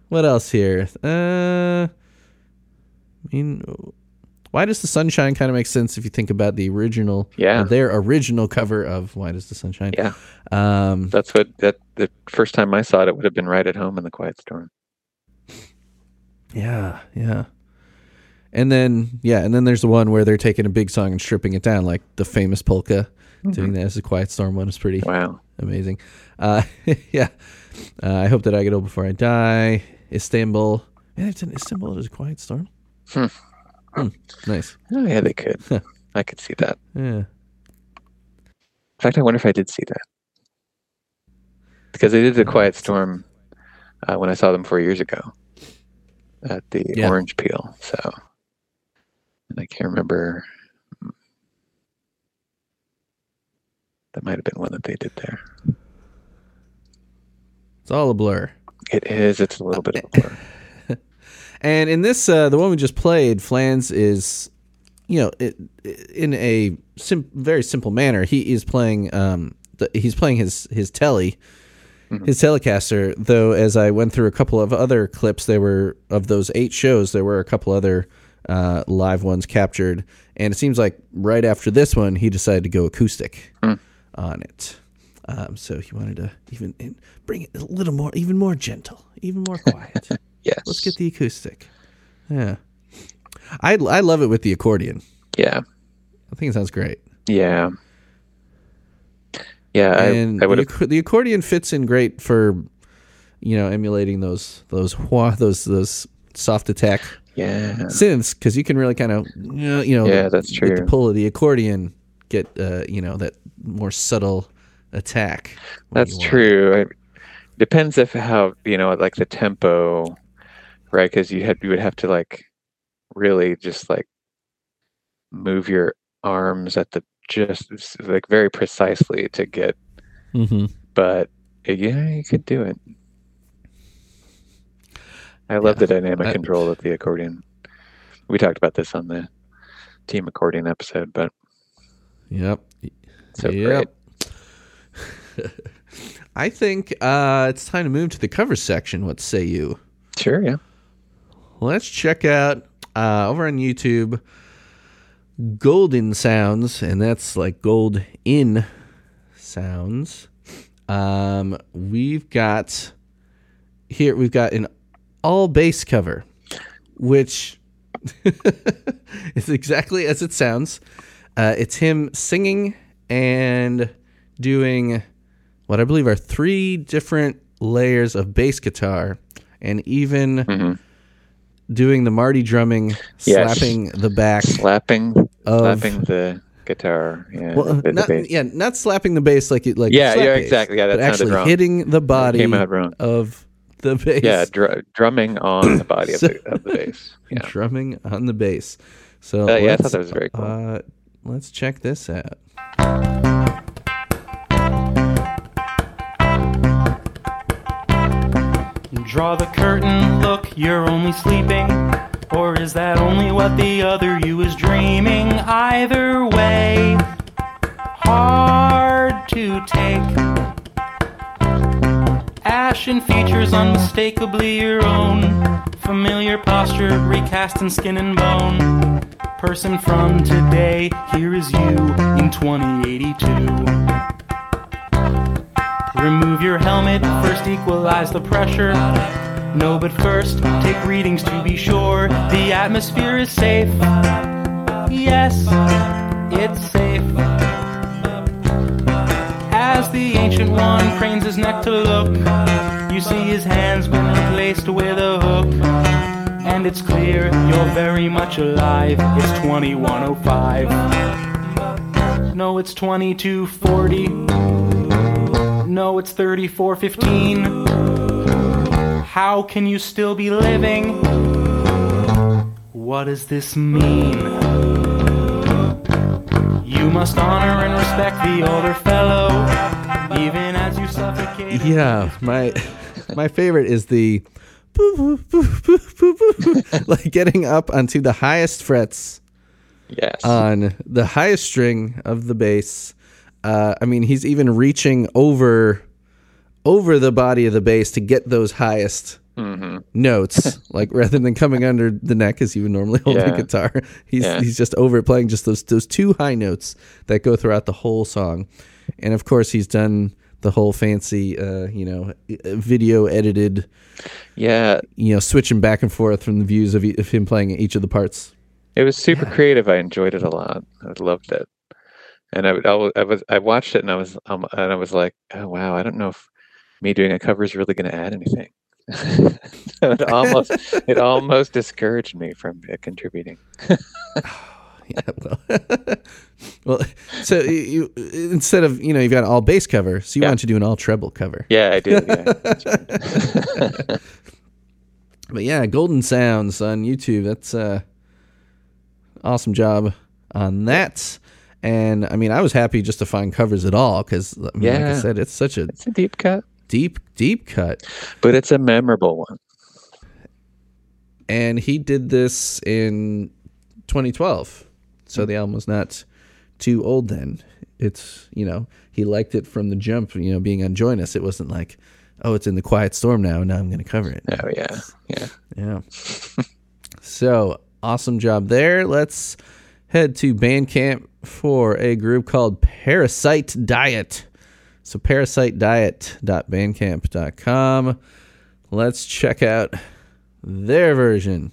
Speaker 1: what else here? Uh, I mean, why does the sunshine kind of make sense if you think about the original?
Speaker 3: Yeah.
Speaker 1: or their original cover of "Why Does the Sunshine?"
Speaker 3: Yeah.
Speaker 1: Um,
Speaker 3: That's what that the first time I saw it, it would have been right at home in the Quiet Storm.
Speaker 1: yeah, yeah. And then yeah, and then there's the one where they're taking a big song and stripping it down, like the famous polka. Doing that as a quiet storm one is pretty
Speaker 3: Wow.
Speaker 1: amazing. Uh, yeah. Uh, I hope that I get old before I die. Istanbul. Man, it's in Istanbul. Is a quiet storm.
Speaker 3: Hmm.
Speaker 1: Hmm, Nice.
Speaker 3: Oh yeah, they could. I could see that.
Speaker 1: Yeah.
Speaker 3: In fact, I wonder if I did see that because they did the Quiet Storm uh, when I saw them four years ago at the
Speaker 1: Yeah.
Speaker 3: Orange Peel. So, and I can't remember. That might have been one that they did there.
Speaker 1: It's all a blur.
Speaker 3: It is. It's a little bit of a blur.
Speaker 1: And in this, uh, the one we just played, Flans is you know, it, in a sim- very simple manner, he is playing. Um, the, he's playing his his telly, his Telecaster. Though, as I went through a couple of other clips, there were of those eight shows, there were a couple other uh, live ones captured, and it seems like right after this one, he decided to go acoustic on it. Um, so he wanted to even bring it a little more, even more gentle, even more quiet.
Speaker 3: Yes.
Speaker 1: Let's get the acoustic. Yeah, I I love it with the accordion.
Speaker 3: Yeah.
Speaker 1: I think it sounds great.
Speaker 3: Yeah. Yeah,
Speaker 1: and
Speaker 3: I would
Speaker 1: the, the accordion fits in great for you know emulating those those wah, those those soft attack
Speaker 3: Yeah.
Speaker 1: synths because you can really kind of you know
Speaker 3: Yeah, that's
Speaker 1: with the pull of the accordion get uh, you know that more subtle attack.
Speaker 3: That's true. It depends if how you know like the tempo, right? Because you had you would have to like really just like move your arms at the just like very precisely to get.
Speaker 1: Mhm.
Speaker 3: But uh, yeah, you could do it. I love
Speaker 1: Yeah,
Speaker 3: the dynamic
Speaker 1: I-
Speaker 3: control of the accordion. We talked about this on the team accordion episode, but
Speaker 1: Yep.
Speaker 3: so
Speaker 1: Yep.
Speaker 3: great.
Speaker 1: I think uh, it's time to move to the cover section. What say you?
Speaker 3: Sure, yeah.
Speaker 1: Let's check out uh, over on YouTube Golden Sounds, and that's like gold in sounds. Um, we've got here we've got an all bass cover, which is exactly as it sounds. Uh, it's him singing and doing what I believe are three different layers of bass guitar, and even doing the Marty drumming.
Speaker 3: Yes.
Speaker 1: slapping the back.
Speaker 3: Slapping,
Speaker 1: Of-
Speaker 3: slapping the guitar. Yeah,
Speaker 1: Well,
Speaker 3: the, the
Speaker 1: not,
Speaker 3: bass.
Speaker 1: yeah, not slapping the bass like it like
Speaker 3: Yeah,
Speaker 1: slap
Speaker 3: yeah, exactly. Yeah,
Speaker 1: actually
Speaker 3: wrong.
Speaker 1: hitting the body
Speaker 3: came out wrong.
Speaker 1: of the bass.
Speaker 3: Yeah, dr- drumming on the body of the, of the bass. Yeah.
Speaker 1: drumming on the bass. So
Speaker 3: Uh, yeah, I thought that was very cool.
Speaker 1: Uh, let's check this out.
Speaker 4: Draw the curtain, look, you're only sleeping. Or is that only what the other you is dreaming? Either way, hard to take. Ashen features unmistakably your own. Familiar posture, recast in skin and bone. Person from today, here is you in 2082. Remove your helmet, first equalize the pressure. No, but first, take readings to be sure the atmosphere is safe. Yes, it's safe. As the ancient one cranes his neck to look, you see his hands been replaced with a hook. And it's clear you're very much alive. It's 2105. No, it's 2240. No, it's 3415. How can you still be living? What does this mean? You must honor and respect the older fellow, even as you suffocate.
Speaker 1: Yeah, my my favorite is the boo, boo, boo, boo, boo, boo, like getting up onto the highest frets
Speaker 3: Yes.
Speaker 1: on the highest string of the bass. Uh, I mean, he's even reaching over over the body of the bass to get those highest notes, like rather than coming under the neck as you would normally hold
Speaker 3: Yeah.
Speaker 1: a guitar. He's
Speaker 3: Yeah.
Speaker 1: he's just over playing just those those two high notes that go throughout the whole song, and of course he's done the whole fancy, uh, you know, video edited,
Speaker 3: yeah,
Speaker 1: you know, switching back and forth from the views of, e- of him playing each of the parts.
Speaker 3: it was super creative. I enjoyed it a lot. I loved it, and I, would- I, I was I watched it and I was um, and I was like, oh wow, I don't know if me doing a cover is really going to add anything. it almost it almost discouraged me from uh, contributing.
Speaker 1: Yeah, well, well, so you, instead of you know you've got an all bass cover, so you
Speaker 3: Yeah.
Speaker 1: want to do an all treble cover.
Speaker 3: Yeah, I did. Yeah. Right.
Speaker 1: But yeah, Golden Sounds on YouTube. That's uh awesome job on that. And I mean, I was happy just to find covers at all because, I mean, like I said, it's such a
Speaker 3: it's a deep cut,
Speaker 1: deep, deep cut.
Speaker 3: but it's a memorable one.
Speaker 1: And he did this in 2012. So the album was not too old then. It's you know he liked it from the jump. You know, being on Join Us, it wasn't like, oh, it's in the Quiet Storm now. Now I'm going to cover it.
Speaker 3: Oh yeah, yeah.
Speaker 1: Yeah. so awesome job there. Let's head to Bandcamp for a group called Parasite Diet. So parasitediet.bandcamp.com. Let's check out their version.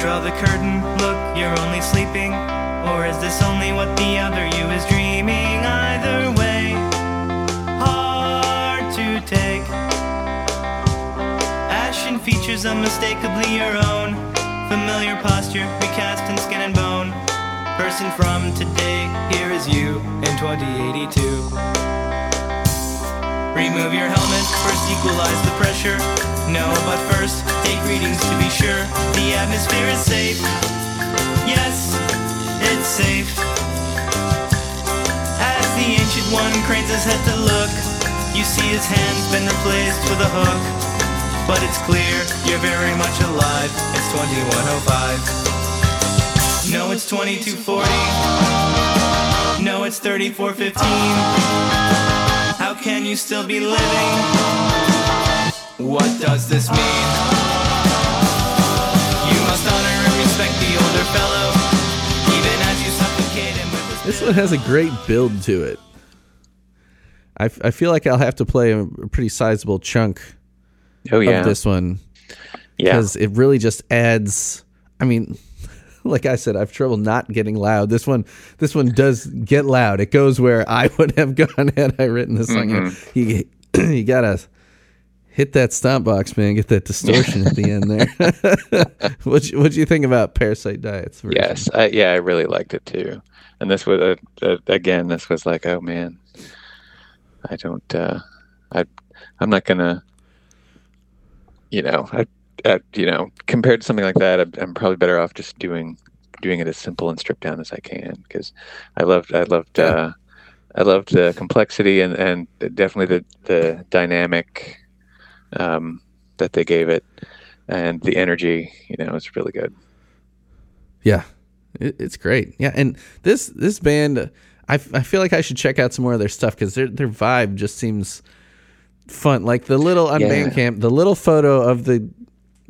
Speaker 5: Draw the curtain, look, you're only sleeping. Or is this only what the other you is dreaming? Either way, hard to take. Features unmistakably your own. Familiar posture, recast in skin and bone. Person from today, here is you in 2082. Remove your helmet, first equalize the pressure. No, but first, take readings to be sure the atmosphere is safe. Yes, it's safe. As the ancient one cranes his head to look, you see his hand's been replaced with a hook. But it's clear you're very much alive. It's 2105. No, it's 2240. No, it's 3415. How can you still be living? What does this mean? You must honor and respect the older fellow, even as you suffocate him with his
Speaker 1: This one has a great build to it. I, f- I feel like I'll have to play a pretty sizable chunk
Speaker 3: Oh yeah,
Speaker 1: of this one
Speaker 3: yeah.
Speaker 1: because it really just adds. I mean, like I said, I've trouble not getting loud. This one, this one does get loud. It goes where I would have gone had I written this song. You, you, you gotta hit that stomp box, man. Get that distortion at the end there. what what you think about Parasite Diets? version?
Speaker 3: Yes, I, yeah, I really liked it too. And this was uh, uh, again, this was like, oh man, I don't, uh, I, I'm not gonna, you know, I, I, you know, compared to something like that, I'm, I'm probably better off just doing, doing it as simple and stripped down as I can because I loved, I loved, uh, I loved the complexity and and definitely the the dynamic, um, that they gave it, and the energy. You know, it's really good.
Speaker 1: Yeah, it, it's great. Yeah, and this this band, I, f- I feel like I should check out some more of their stuff because their their vibe just seems fun. Like the little on
Speaker 3: Yeah.
Speaker 1: Bandcamp, the little photo of the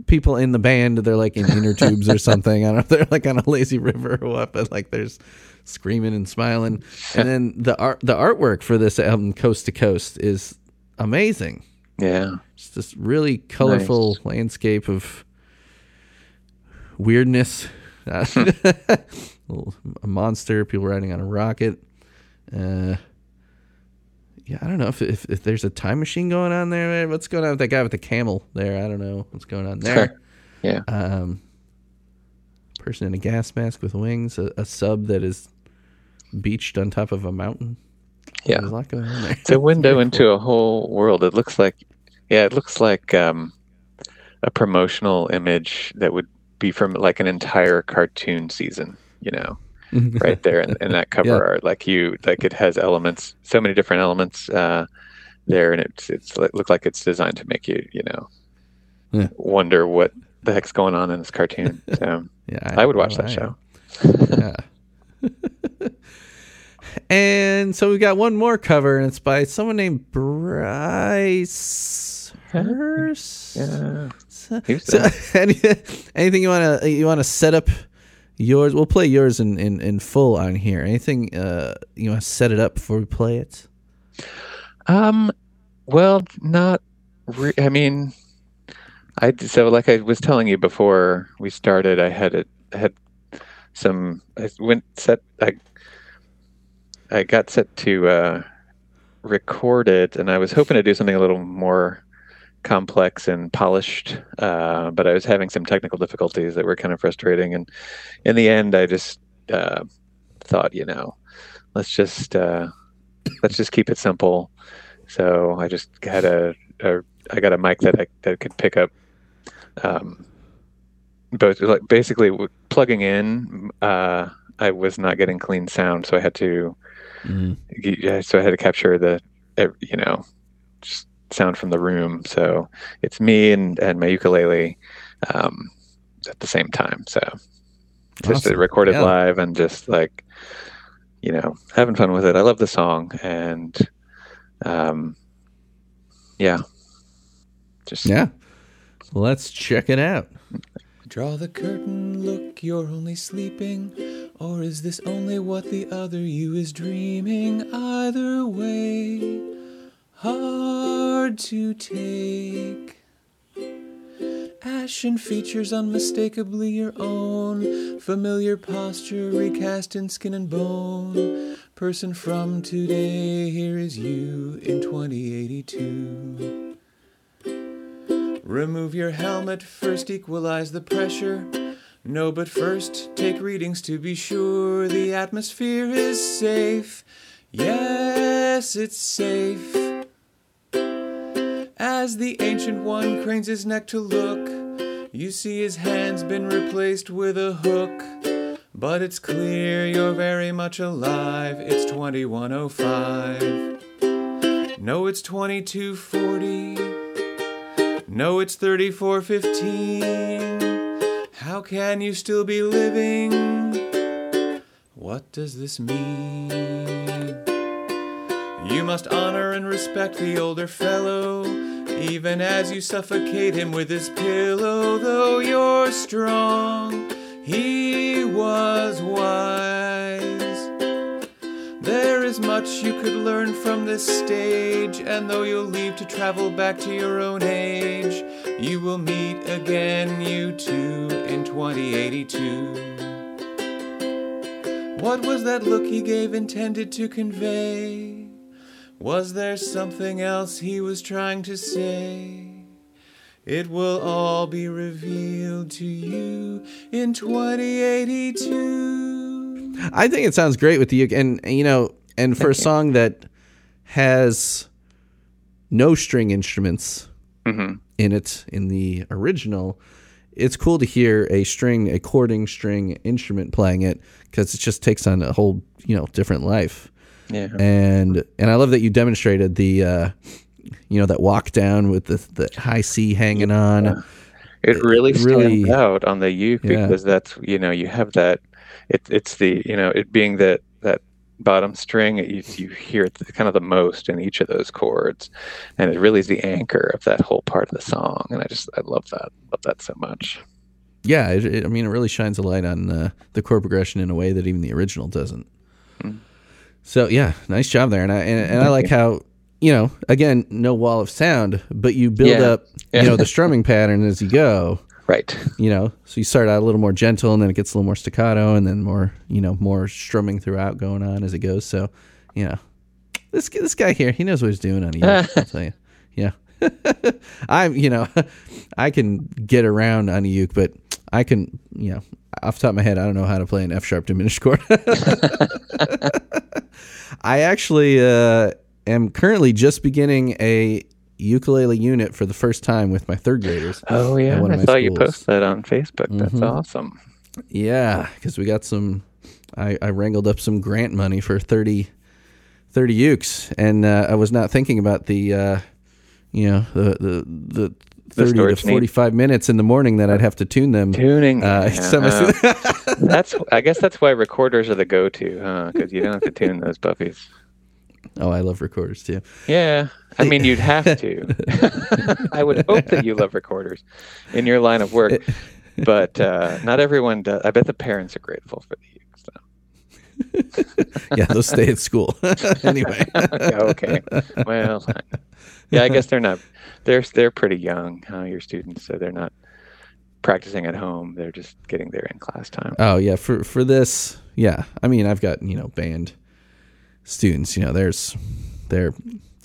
Speaker 1: people in the band, they're like in inner tubes or something. I don't know. if They're like on a lazy river or what, but like there's screaming and smiling. And then the art the artwork for this album, Coast to Coast, is amazing.
Speaker 3: Yeah.
Speaker 1: It's this really colorful landscape of weirdness. A monster, people riding on a rocket. Uh, yeah, I don't know if, if if there's a time machine going on there. What's going on with that guy with the camel there? I don't know what's going on there.
Speaker 3: Yeah.
Speaker 1: um, person in a gas mask with wings, a, a sub that is beached on top of a mountain.
Speaker 3: Yeah.
Speaker 1: There's a lot going on there.
Speaker 3: It's a window into a whole world. It looks like, yeah, it looks like um, a promotional image that would be from like an entire cartoon season. You know, right there in, in that cover
Speaker 1: Yeah.
Speaker 3: art. Like you, like it has elements, so many different elements uh, there, and it's it's it looked like it's designed to make you, you know,
Speaker 1: Yeah.
Speaker 3: wonder what the heck's going on in this cartoon. So
Speaker 1: Yeah,
Speaker 3: I would watch that
Speaker 1: I
Speaker 3: show.
Speaker 1: Yeah. and so we got one more cover, and it's by someone named Bryce Hurst.
Speaker 3: Yeah.
Speaker 1: So, so any, anything you want to you want to set up yours? We'll play yours in, in, in full on here. Anything uh, you want to set it up before we play it?
Speaker 3: Um, well, not. Re- I mean, I so like I was telling you before we started, I had a I had some. I went set. I I got set to uh, record it, and I was hoping to do something a little more complex and polished, uh, but I was having some technical difficulties that were kind of frustrating. And in the end, I just uh, thought, you know, let's just uh, let's just keep it simple. So I just had a, a I got a mic that I that could pick up. Um, both like basically plugging in, uh, I was not getting clean sound, so I had to, yeah, so I had to capture the, you know, just
Speaker 6: sound from the room. So it's me and and my ukulele um, at the same time. So just to
Speaker 1: Awesome.
Speaker 6: record it
Speaker 1: Yeah.
Speaker 6: live and just like you know having fun with it. I love the song and um, yeah, just
Speaker 1: Yeah. Let's check it out.
Speaker 3: Draw the curtain, look, you're only sleeping. Or is this only what the other you is dreaming? Either way, hard to take. Ashen features unmistakably your own. Familiar posture recast in skin and bone. Person from today, here is you in 2082. Remove your helmet, first equalize the pressure. No, but first take readings to be sure the atmosphere is safe. Yes, it's safe. As the ancient one cranes his neck to look, you see his hand's been replaced with a hook. But it's clear you're very much alive. It's 2105. No, it's 2240. No, it's 3415. How can you still be living? What does this mean? You must honor and respect the older fellow, even as you suffocate him with his pillow. Though you're strong, he was wise. There is much you could learn from this stage, and though you'll leave to travel back to your own age, you will meet again, you two, in 2082. What was that look he gave intended to convey? Was there something else he was trying to say? It will all be revealed to you in 2082.
Speaker 1: I think it sounds great with the uke- and and, you know, and for a song that has no string instruments
Speaker 6: Mhm.
Speaker 1: in it in the original, it's cool to hear a string, a chording string instrument playing it because it just takes on a whole you know different life.
Speaker 6: Yeah.
Speaker 1: And and I love that you demonstrated the uh, you know that walk down with the the high C hanging on.
Speaker 6: it really stands
Speaker 1: really-
Speaker 6: out on the uke
Speaker 1: Yeah.
Speaker 6: because that's you know you have that it, it's the you know it being that that bottom string you, you hear it kind of the most in each of those chords and it really is the anchor of that whole part of the song and i just i love that love that so much
Speaker 1: Yeah, it, it, I mean, it really shines a light on uh, the chord progression in a way that even the original doesn't. So yeah, nice job there, and I and, and I like how you know again no wall of sound, but you build
Speaker 6: Yeah.
Speaker 1: up you know the strumming pattern as you go.
Speaker 6: right
Speaker 1: You know, so you start out a little more gentle, and then it gets a little more staccato, and then more you know more strumming throughout going on as it goes. So you know, this this guy here, he knows what he's doing on a uke. I'll tell you, yeah. I'm, you know, I can get around on a uke, but I can, you know, off the top of my head, I don't know how to play an F sharp diminished chord. I actually uh, am currently just beginning a ukulele unit for the first time with my third graders.
Speaker 6: oh yeah i saw you post that on facebook that's
Speaker 1: Mhm.
Speaker 6: awesome
Speaker 1: Yeah, because we got some. I, I wrangled up some grant money for 30, 30 ukes, and uh, I was not thinking about the, uh, you know, the the the thirty to forty five minutes in the morning that I'd have to tune them.
Speaker 6: tuning
Speaker 1: Uh,
Speaker 6: yeah, uh, that's i guess that's why recorders are the go-to huh because you don't have to tune those puppies
Speaker 1: oh, I love recorders too.
Speaker 6: Yeah, I mean you'd have to. I would hope that you love recorders in your line of work, but uh, not everyone does. I bet the parents are grateful for the though.
Speaker 1: Yeah, they'll stay at school anyway.
Speaker 6: Yeah, okay, well, yeah, I guess they're not. They're they're pretty young, huh, your students, so they're not practicing at home. They're just getting there in class time.
Speaker 1: Oh yeah, for for this, yeah. I mean, I've got you know band students. You know, there's they're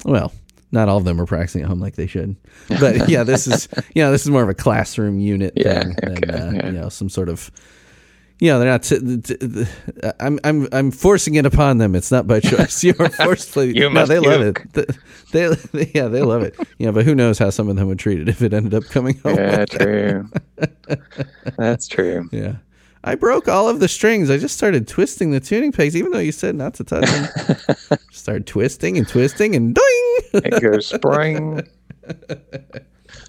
Speaker 1: well, not all of them are practicing at home like they should, but yeah, this is you know this is more of a classroom unit
Speaker 6: Yeah,
Speaker 1: thing than uh,
Speaker 6: yeah.
Speaker 1: you know some sort of. You know, they're not. T- t- t- I'm, I'm, I'm forcing it upon them. It's not by choice. You're forced to.
Speaker 6: You
Speaker 1: no, they love it. They, they, yeah, they love it. You know, but who knows how some of them would treat it if it ended up coming home.
Speaker 6: Yeah,
Speaker 1: like that.
Speaker 6: true. That's true.
Speaker 1: Yeah. I broke all of the strings. I just started twisting the tuning pegs, even though you said not to touch them. Started twisting and twisting and doing.
Speaker 3: It goes spring.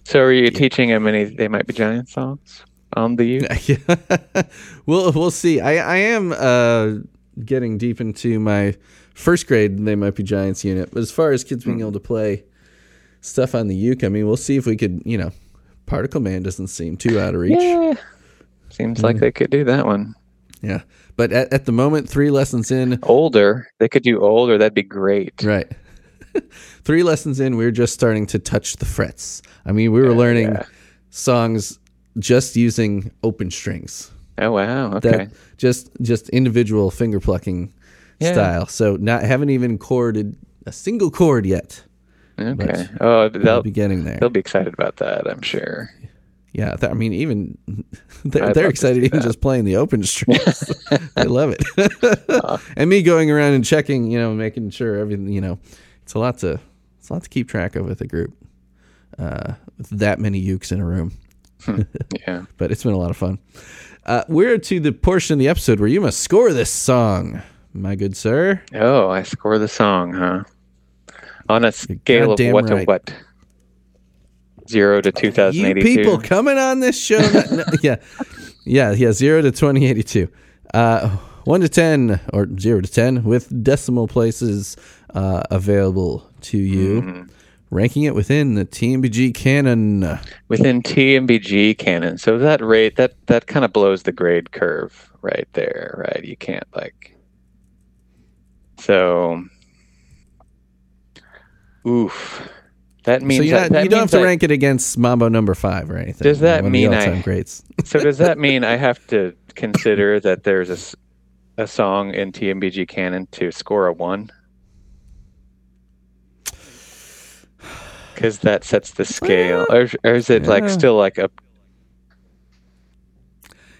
Speaker 3: So, are you teaching them any They Might Be Giant songs on the uke?
Speaker 1: we'll we'll see. I I am uh, getting deep into my first grade. They might be Giants unit, but as far as kids being able to play stuff on the uke, I mean, we'll see if we could. You know, Particle Man doesn't seem too out of reach.
Speaker 3: Yeah. Seems like they could do that one.
Speaker 1: Yeah. But at, at the moment, three lessons in,
Speaker 3: Older. They could do older. That'd be great.
Speaker 1: right. three lessons in, we are just starting to touch the frets. I mean, we were learning
Speaker 3: yeah.
Speaker 1: songs just using open strings.
Speaker 3: Oh, wow. Okay.
Speaker 1: That just just individual finger plucking
Speaker 3: Yeah.
Speaker 1: style. So not haven't even chorded a single chord yet.
Speaker 3: okay. Oh,
Speaker 1: They'll be getting there.
Speaker 3: they'll be excited about that, I'm sure.
Speaker 1: Yeah, th- I mean, even they're, they're excited even
Speaker 3: that.
Speaker 1: just playing the open strings. I love it. and me going around and checking, you know, making sure everything, you know, it's a lot to it's a lot to keep track of with a group uh, with that many ukes in a room.
Speaker 3: Yeah.
Speaker 1: But it's been a lot of fun. Uh, we're to the portion of the episode where you must score this song, my good sir.
Speaker 3: Oh, I score the song, huh? On a scale of what
Speaker 1: right.
Speaker 3: to what? Zero to
Speaker 1: You people coming on this show, no- no- yeah, yeah, yeah, zero to twenty eighty two, uh, one to ten or zero to ten with decimal places uh, available to you,
Speaker 3: Mm-hmm.
Speaker 1: Ranking it within the TMBG canon.
Speaker 3: Within TMBG canon. So that rate, that, that kind of blows the grade curve right there, right? You can't, like. So. Oof. That means
Speaker 1: so you're
Speaker 3: that,
Speaker 1: not,
Speaker 3: that
Speaker 1: you don't have to
Speaker 3: I-
Speaker 1: rank it against Mambo Number Five or anything.
Speaker 3: Does that mean I-
Speaker 1: greats?
Speaker 3: So does that mean I have to consider that there's a, a song in TMBG canon to score a one? Because that sets the scale, or, or is it like still like a?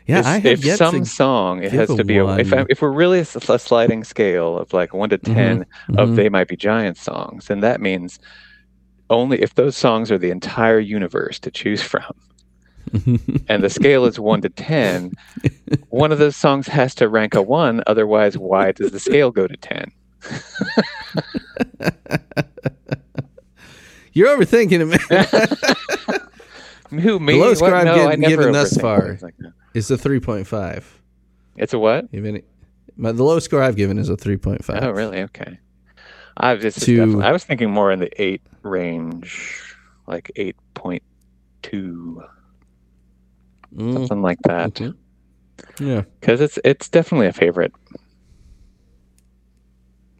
Speaker 1: Yeah,
Speaker 3: is-
Speaker 1: I have
Speaker 3: if
Speaker 1: yet
Speaker 3: some song it has to be a, if I, if we're really a sliding scale of like one to 10 of
Speaker 1: mhm.
Speaker 3: they might be giant songs, then that means only if those songs are the entire universe to choose from and the scale is 1 to 10 one of those songs has to rank a 1 otherwise why does the scale go to 10
Speaker 1: You're overthinking it, man.
Speaker 3: who me
Speaker 1: The lowest
Speaker 3: What?
Speaker 1: score I've
Speaker 3: no,
Speaker 1: given-
Speaker 3: I never
Speaker 1: given thus far.
Speaker 3: like.
Speaker 1: It's a three point five.
Speaker 3: it's a what
Speaker 1: Even my, the lowest score I've given is a three point five.
Speaker 3: oh really okay i just
Speaker 1: To-
Speaker 3: i was thinking more in the 8 range like 8.2
Speaker 1: Mm,
Speaker 3: something like that
Speaker 1: mhm. Yeah,
Speaker 3: because it's it's definitely a favorite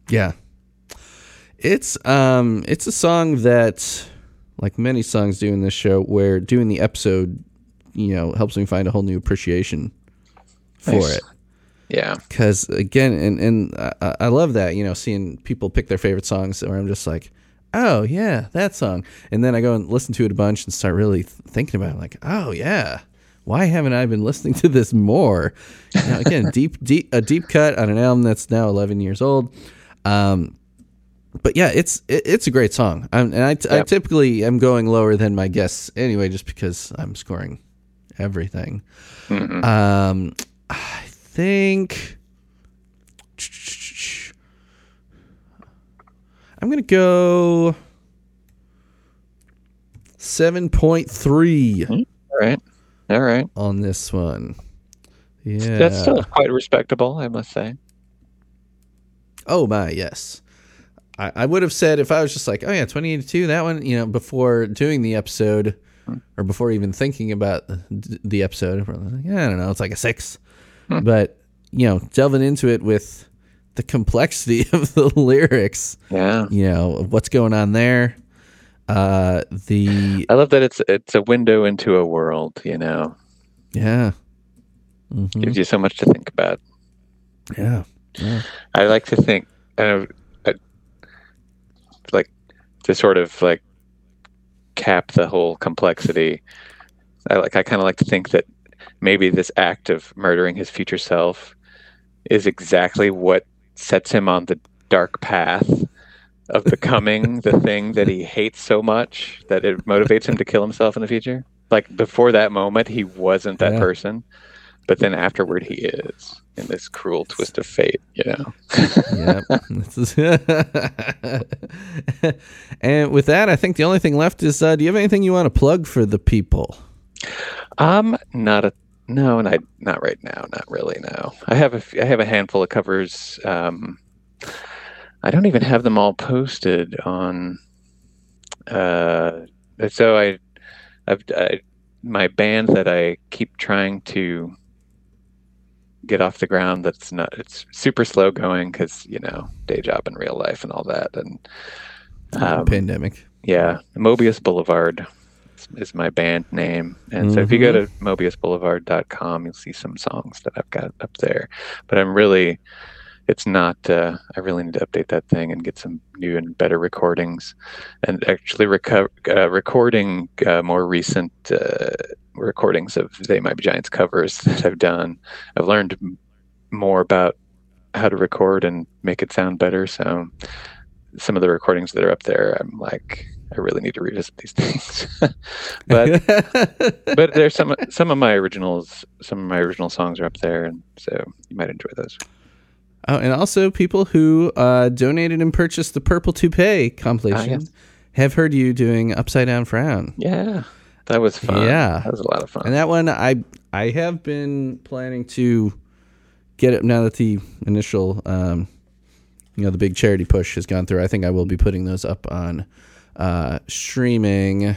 Speaker 1: yeah. It's um, it's a song that, like many songs do in this show, where doing the episode, you know, helps me find a whole new appreciation for
Speaker 3: Nice.
Speaker 1: it.
Speaker 3: yeah
Speaker 1: because again and and I, I love that you know seeing people pick their favorite songs where i'm just like oh yeah that song and then i go and listen to it a bunch and start really th- thinking about it like oh yeah why haven't i been listening to this more you know, again deep deep a deep cut on an album that's now 11 years old um but yeah it's it, it's a great song I'm, and I, t- I
Speaker 3: Yep.
Speaker 1: typically am going lower than my guests anyway just because i'm scoring everything
Speaker 3: Mhm.
Speaker 1: um, I think I'm gonna go seven point three
Speaker 3: all right all right
Speaker 1: on this one. Yeah.
Speaker 3: that's still quite respectable i must say
Speaker 1: Oh my, yes. I, I would have said if I was just like, oh yeah, twenty eighty two, that one, you know, before doing the episode, or before even thinking about the, episode, like, yeah, I don't know, it's like a six. But you know, delving into it with the complexity of the lyrics,
Speaker 3: yeah
Speaker 1: you know, what's going on there. Uh, the
Speaker 3: I love that it's it's a window into a world, you know.
Speaker 1: yeah, Mhm.
Speaker 3: Gives you so much to think about.
Speaker 1: yeah, yeah.
Speaker 3: I like to think uh, to sort of like cap the whole complexity. I like I kind of like to think that maybe this act of murdering his future self is exactly what sets him on the dark path of becoming the thing that he hates so much that it motivates him to kill himself in the future. Like before that moment, he wasn't that
Speaker 1: Yeah.
Speaker 3: person. but then afterward he is in this cruel twist of fate. You know.
Speaker 1: Yep. And with that, I think the only thing left is uh, do you have anything you want to plug for the people?
Speaker 3: Um, not a no, not not right now. Not really. No, I have a I have a handful of covers. Um, I don't even have them all posted on. Uh, so I, I've I, my band that I keep trying to get off the ground. That's not. It's super slow going because you know day job and real life and all that. And um,
Speaker 1: Pandemic.
Speaker 3: yeah, Mobius Boulevard is- is my band name. And so if you go to mobiusboulevard.com, you'll see some songs that I've got up there. But I'm really, it's not, uh, I really need to update that thing and get some new and better recordings and actually reco- uh, recording uh, more recent uh, recordings of They Might Be Giants covers that I've done. I've learned more about how to record and make it sound better. So some of the recordings that are up there, I'm like, I really need to revisit these things. but but there's some some of my originals, some of my original songs are up there, and so you might enjoy those.
Speaker 1: Oh, and also people who uh, donated and purchased the Purple Toupee compilation
Speaker 3: Ah, yes.
Speaker 1: have heard you doing Upside Down Frown.
Speaker 3: Yeah, that was fun.
Speaker 1: Yeah.
Speaker 3: that was a lot of fun.
Speaker 1: And that one, I I have been planning to get it now that the initial, um, you know, the big charity push has gone through. I think I will be putting those up on uh, streaming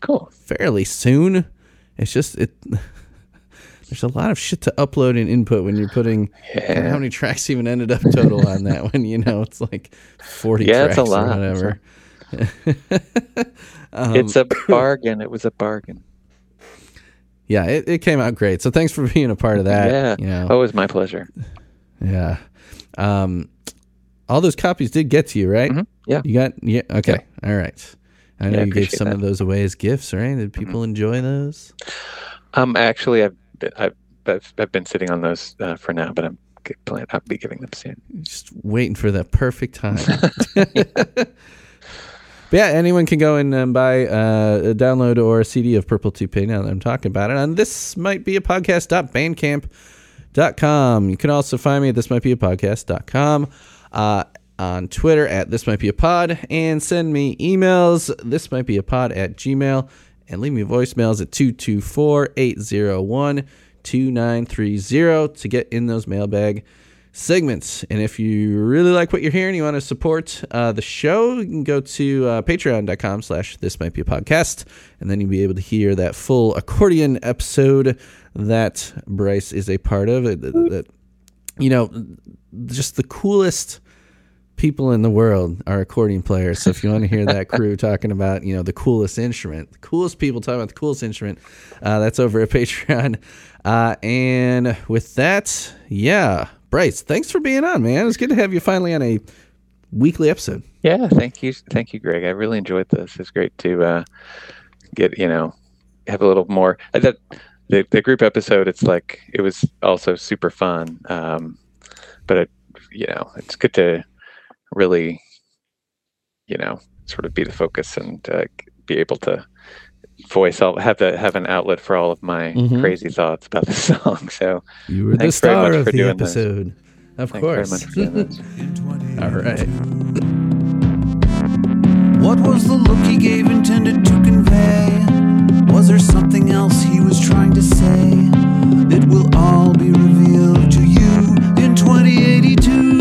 Speaker 3: cool.
Speaker 1: fairly soon. It's just it. There's a lot of shit to upload and input when you're putting. I don't know
Speaker 3: Yeah.
Speaker 1: how many tracks even ended up total on that one? You know, it's like forty
Speaker 3: Yeah, it's a
Speaker 1: or
Speaker 3: lot.
Speaker 1: whatever. Um,
Speaker 3: it's a bargain. It was a bargain.
Speaker 1: yeah, it, it came out great. So thanks for being a part of that.
Speaker 3: yeah.
Speaker 1: you know,
Speaker 3: was my pleasure.
Speaker 1: yeah. Um, all those copies did get to you, right?
Speaker 3: Mhm. Yeah.
Speaker 1: You got yeah. Okay, all right. I know
Speaker 3: Yeah,
Speaker 1: you gave some
Speaker 3: that. Mm-hmm.
Speaker 1: of those away as gifts, right? Did people enjoy those?
Speaker 3: Um, actually, I've been, I've, I've been sitting on those uh, for now, but I'm plan. I'll be giving them soon.
Speaker 1: Just waiting for that perfect time. but yeah, anyone can go and um, buy uh, a download or a CD of Purple Toupee now that I'm talking about it. And this might be a podcast.bandcamp.com. You can also find me at this might be a podcast.com. Uh, on Twitter at this might be a pod and send me emails. This might be a pod at gmail and leave me voicemails at 224 801 2930 to get in those mailbag segments. And if you really like what you're hearing, you want to support uh, the show, you can go to uh, patreon.com slash this might be a podcast. And then you'll be able to hear that full accordion episode that Bryce is a part of. That, you know, just the coolest people in the world are accordion players. So if you want to hear that crew talking about, you know, the coolest instrument, the coolest people talking about the coolest instrument, uh, that's over at Patreon. Uh, and with that, yeah, Bryce, thanks for being on, man. It's good to have you finally on a weekly episode.
Speaker 3: Yeah, thank you, thank you, Greg. I really enjoyed this. It's great to uh, get you know have a little more. uh, That the the group episode, it's like it was also super fun. Um, but it, you know, it's good to really, you know, sort of be the focus and uh, be able to voice all have the have an outlet for all of my
Speaker 1: mm-hmm.
Speaker 3: crazy thoughts about the song. So
Speaker 1: you were the
Speaker 3: star of
Speaker 1: the
Speaker 3: episode.
Speaker 1: Of
Speaker 3: course. all right.
Speaker 1: What was the
Speaker 3: look he
Speaker 1: gave intended
Speaker 3: to convey?
Speaker 1: Was
Speaker 3: there something else he
Speaker 7: was trying
Speaker 1: to say?
Speaker 7: It will all be revealed to you in 2082.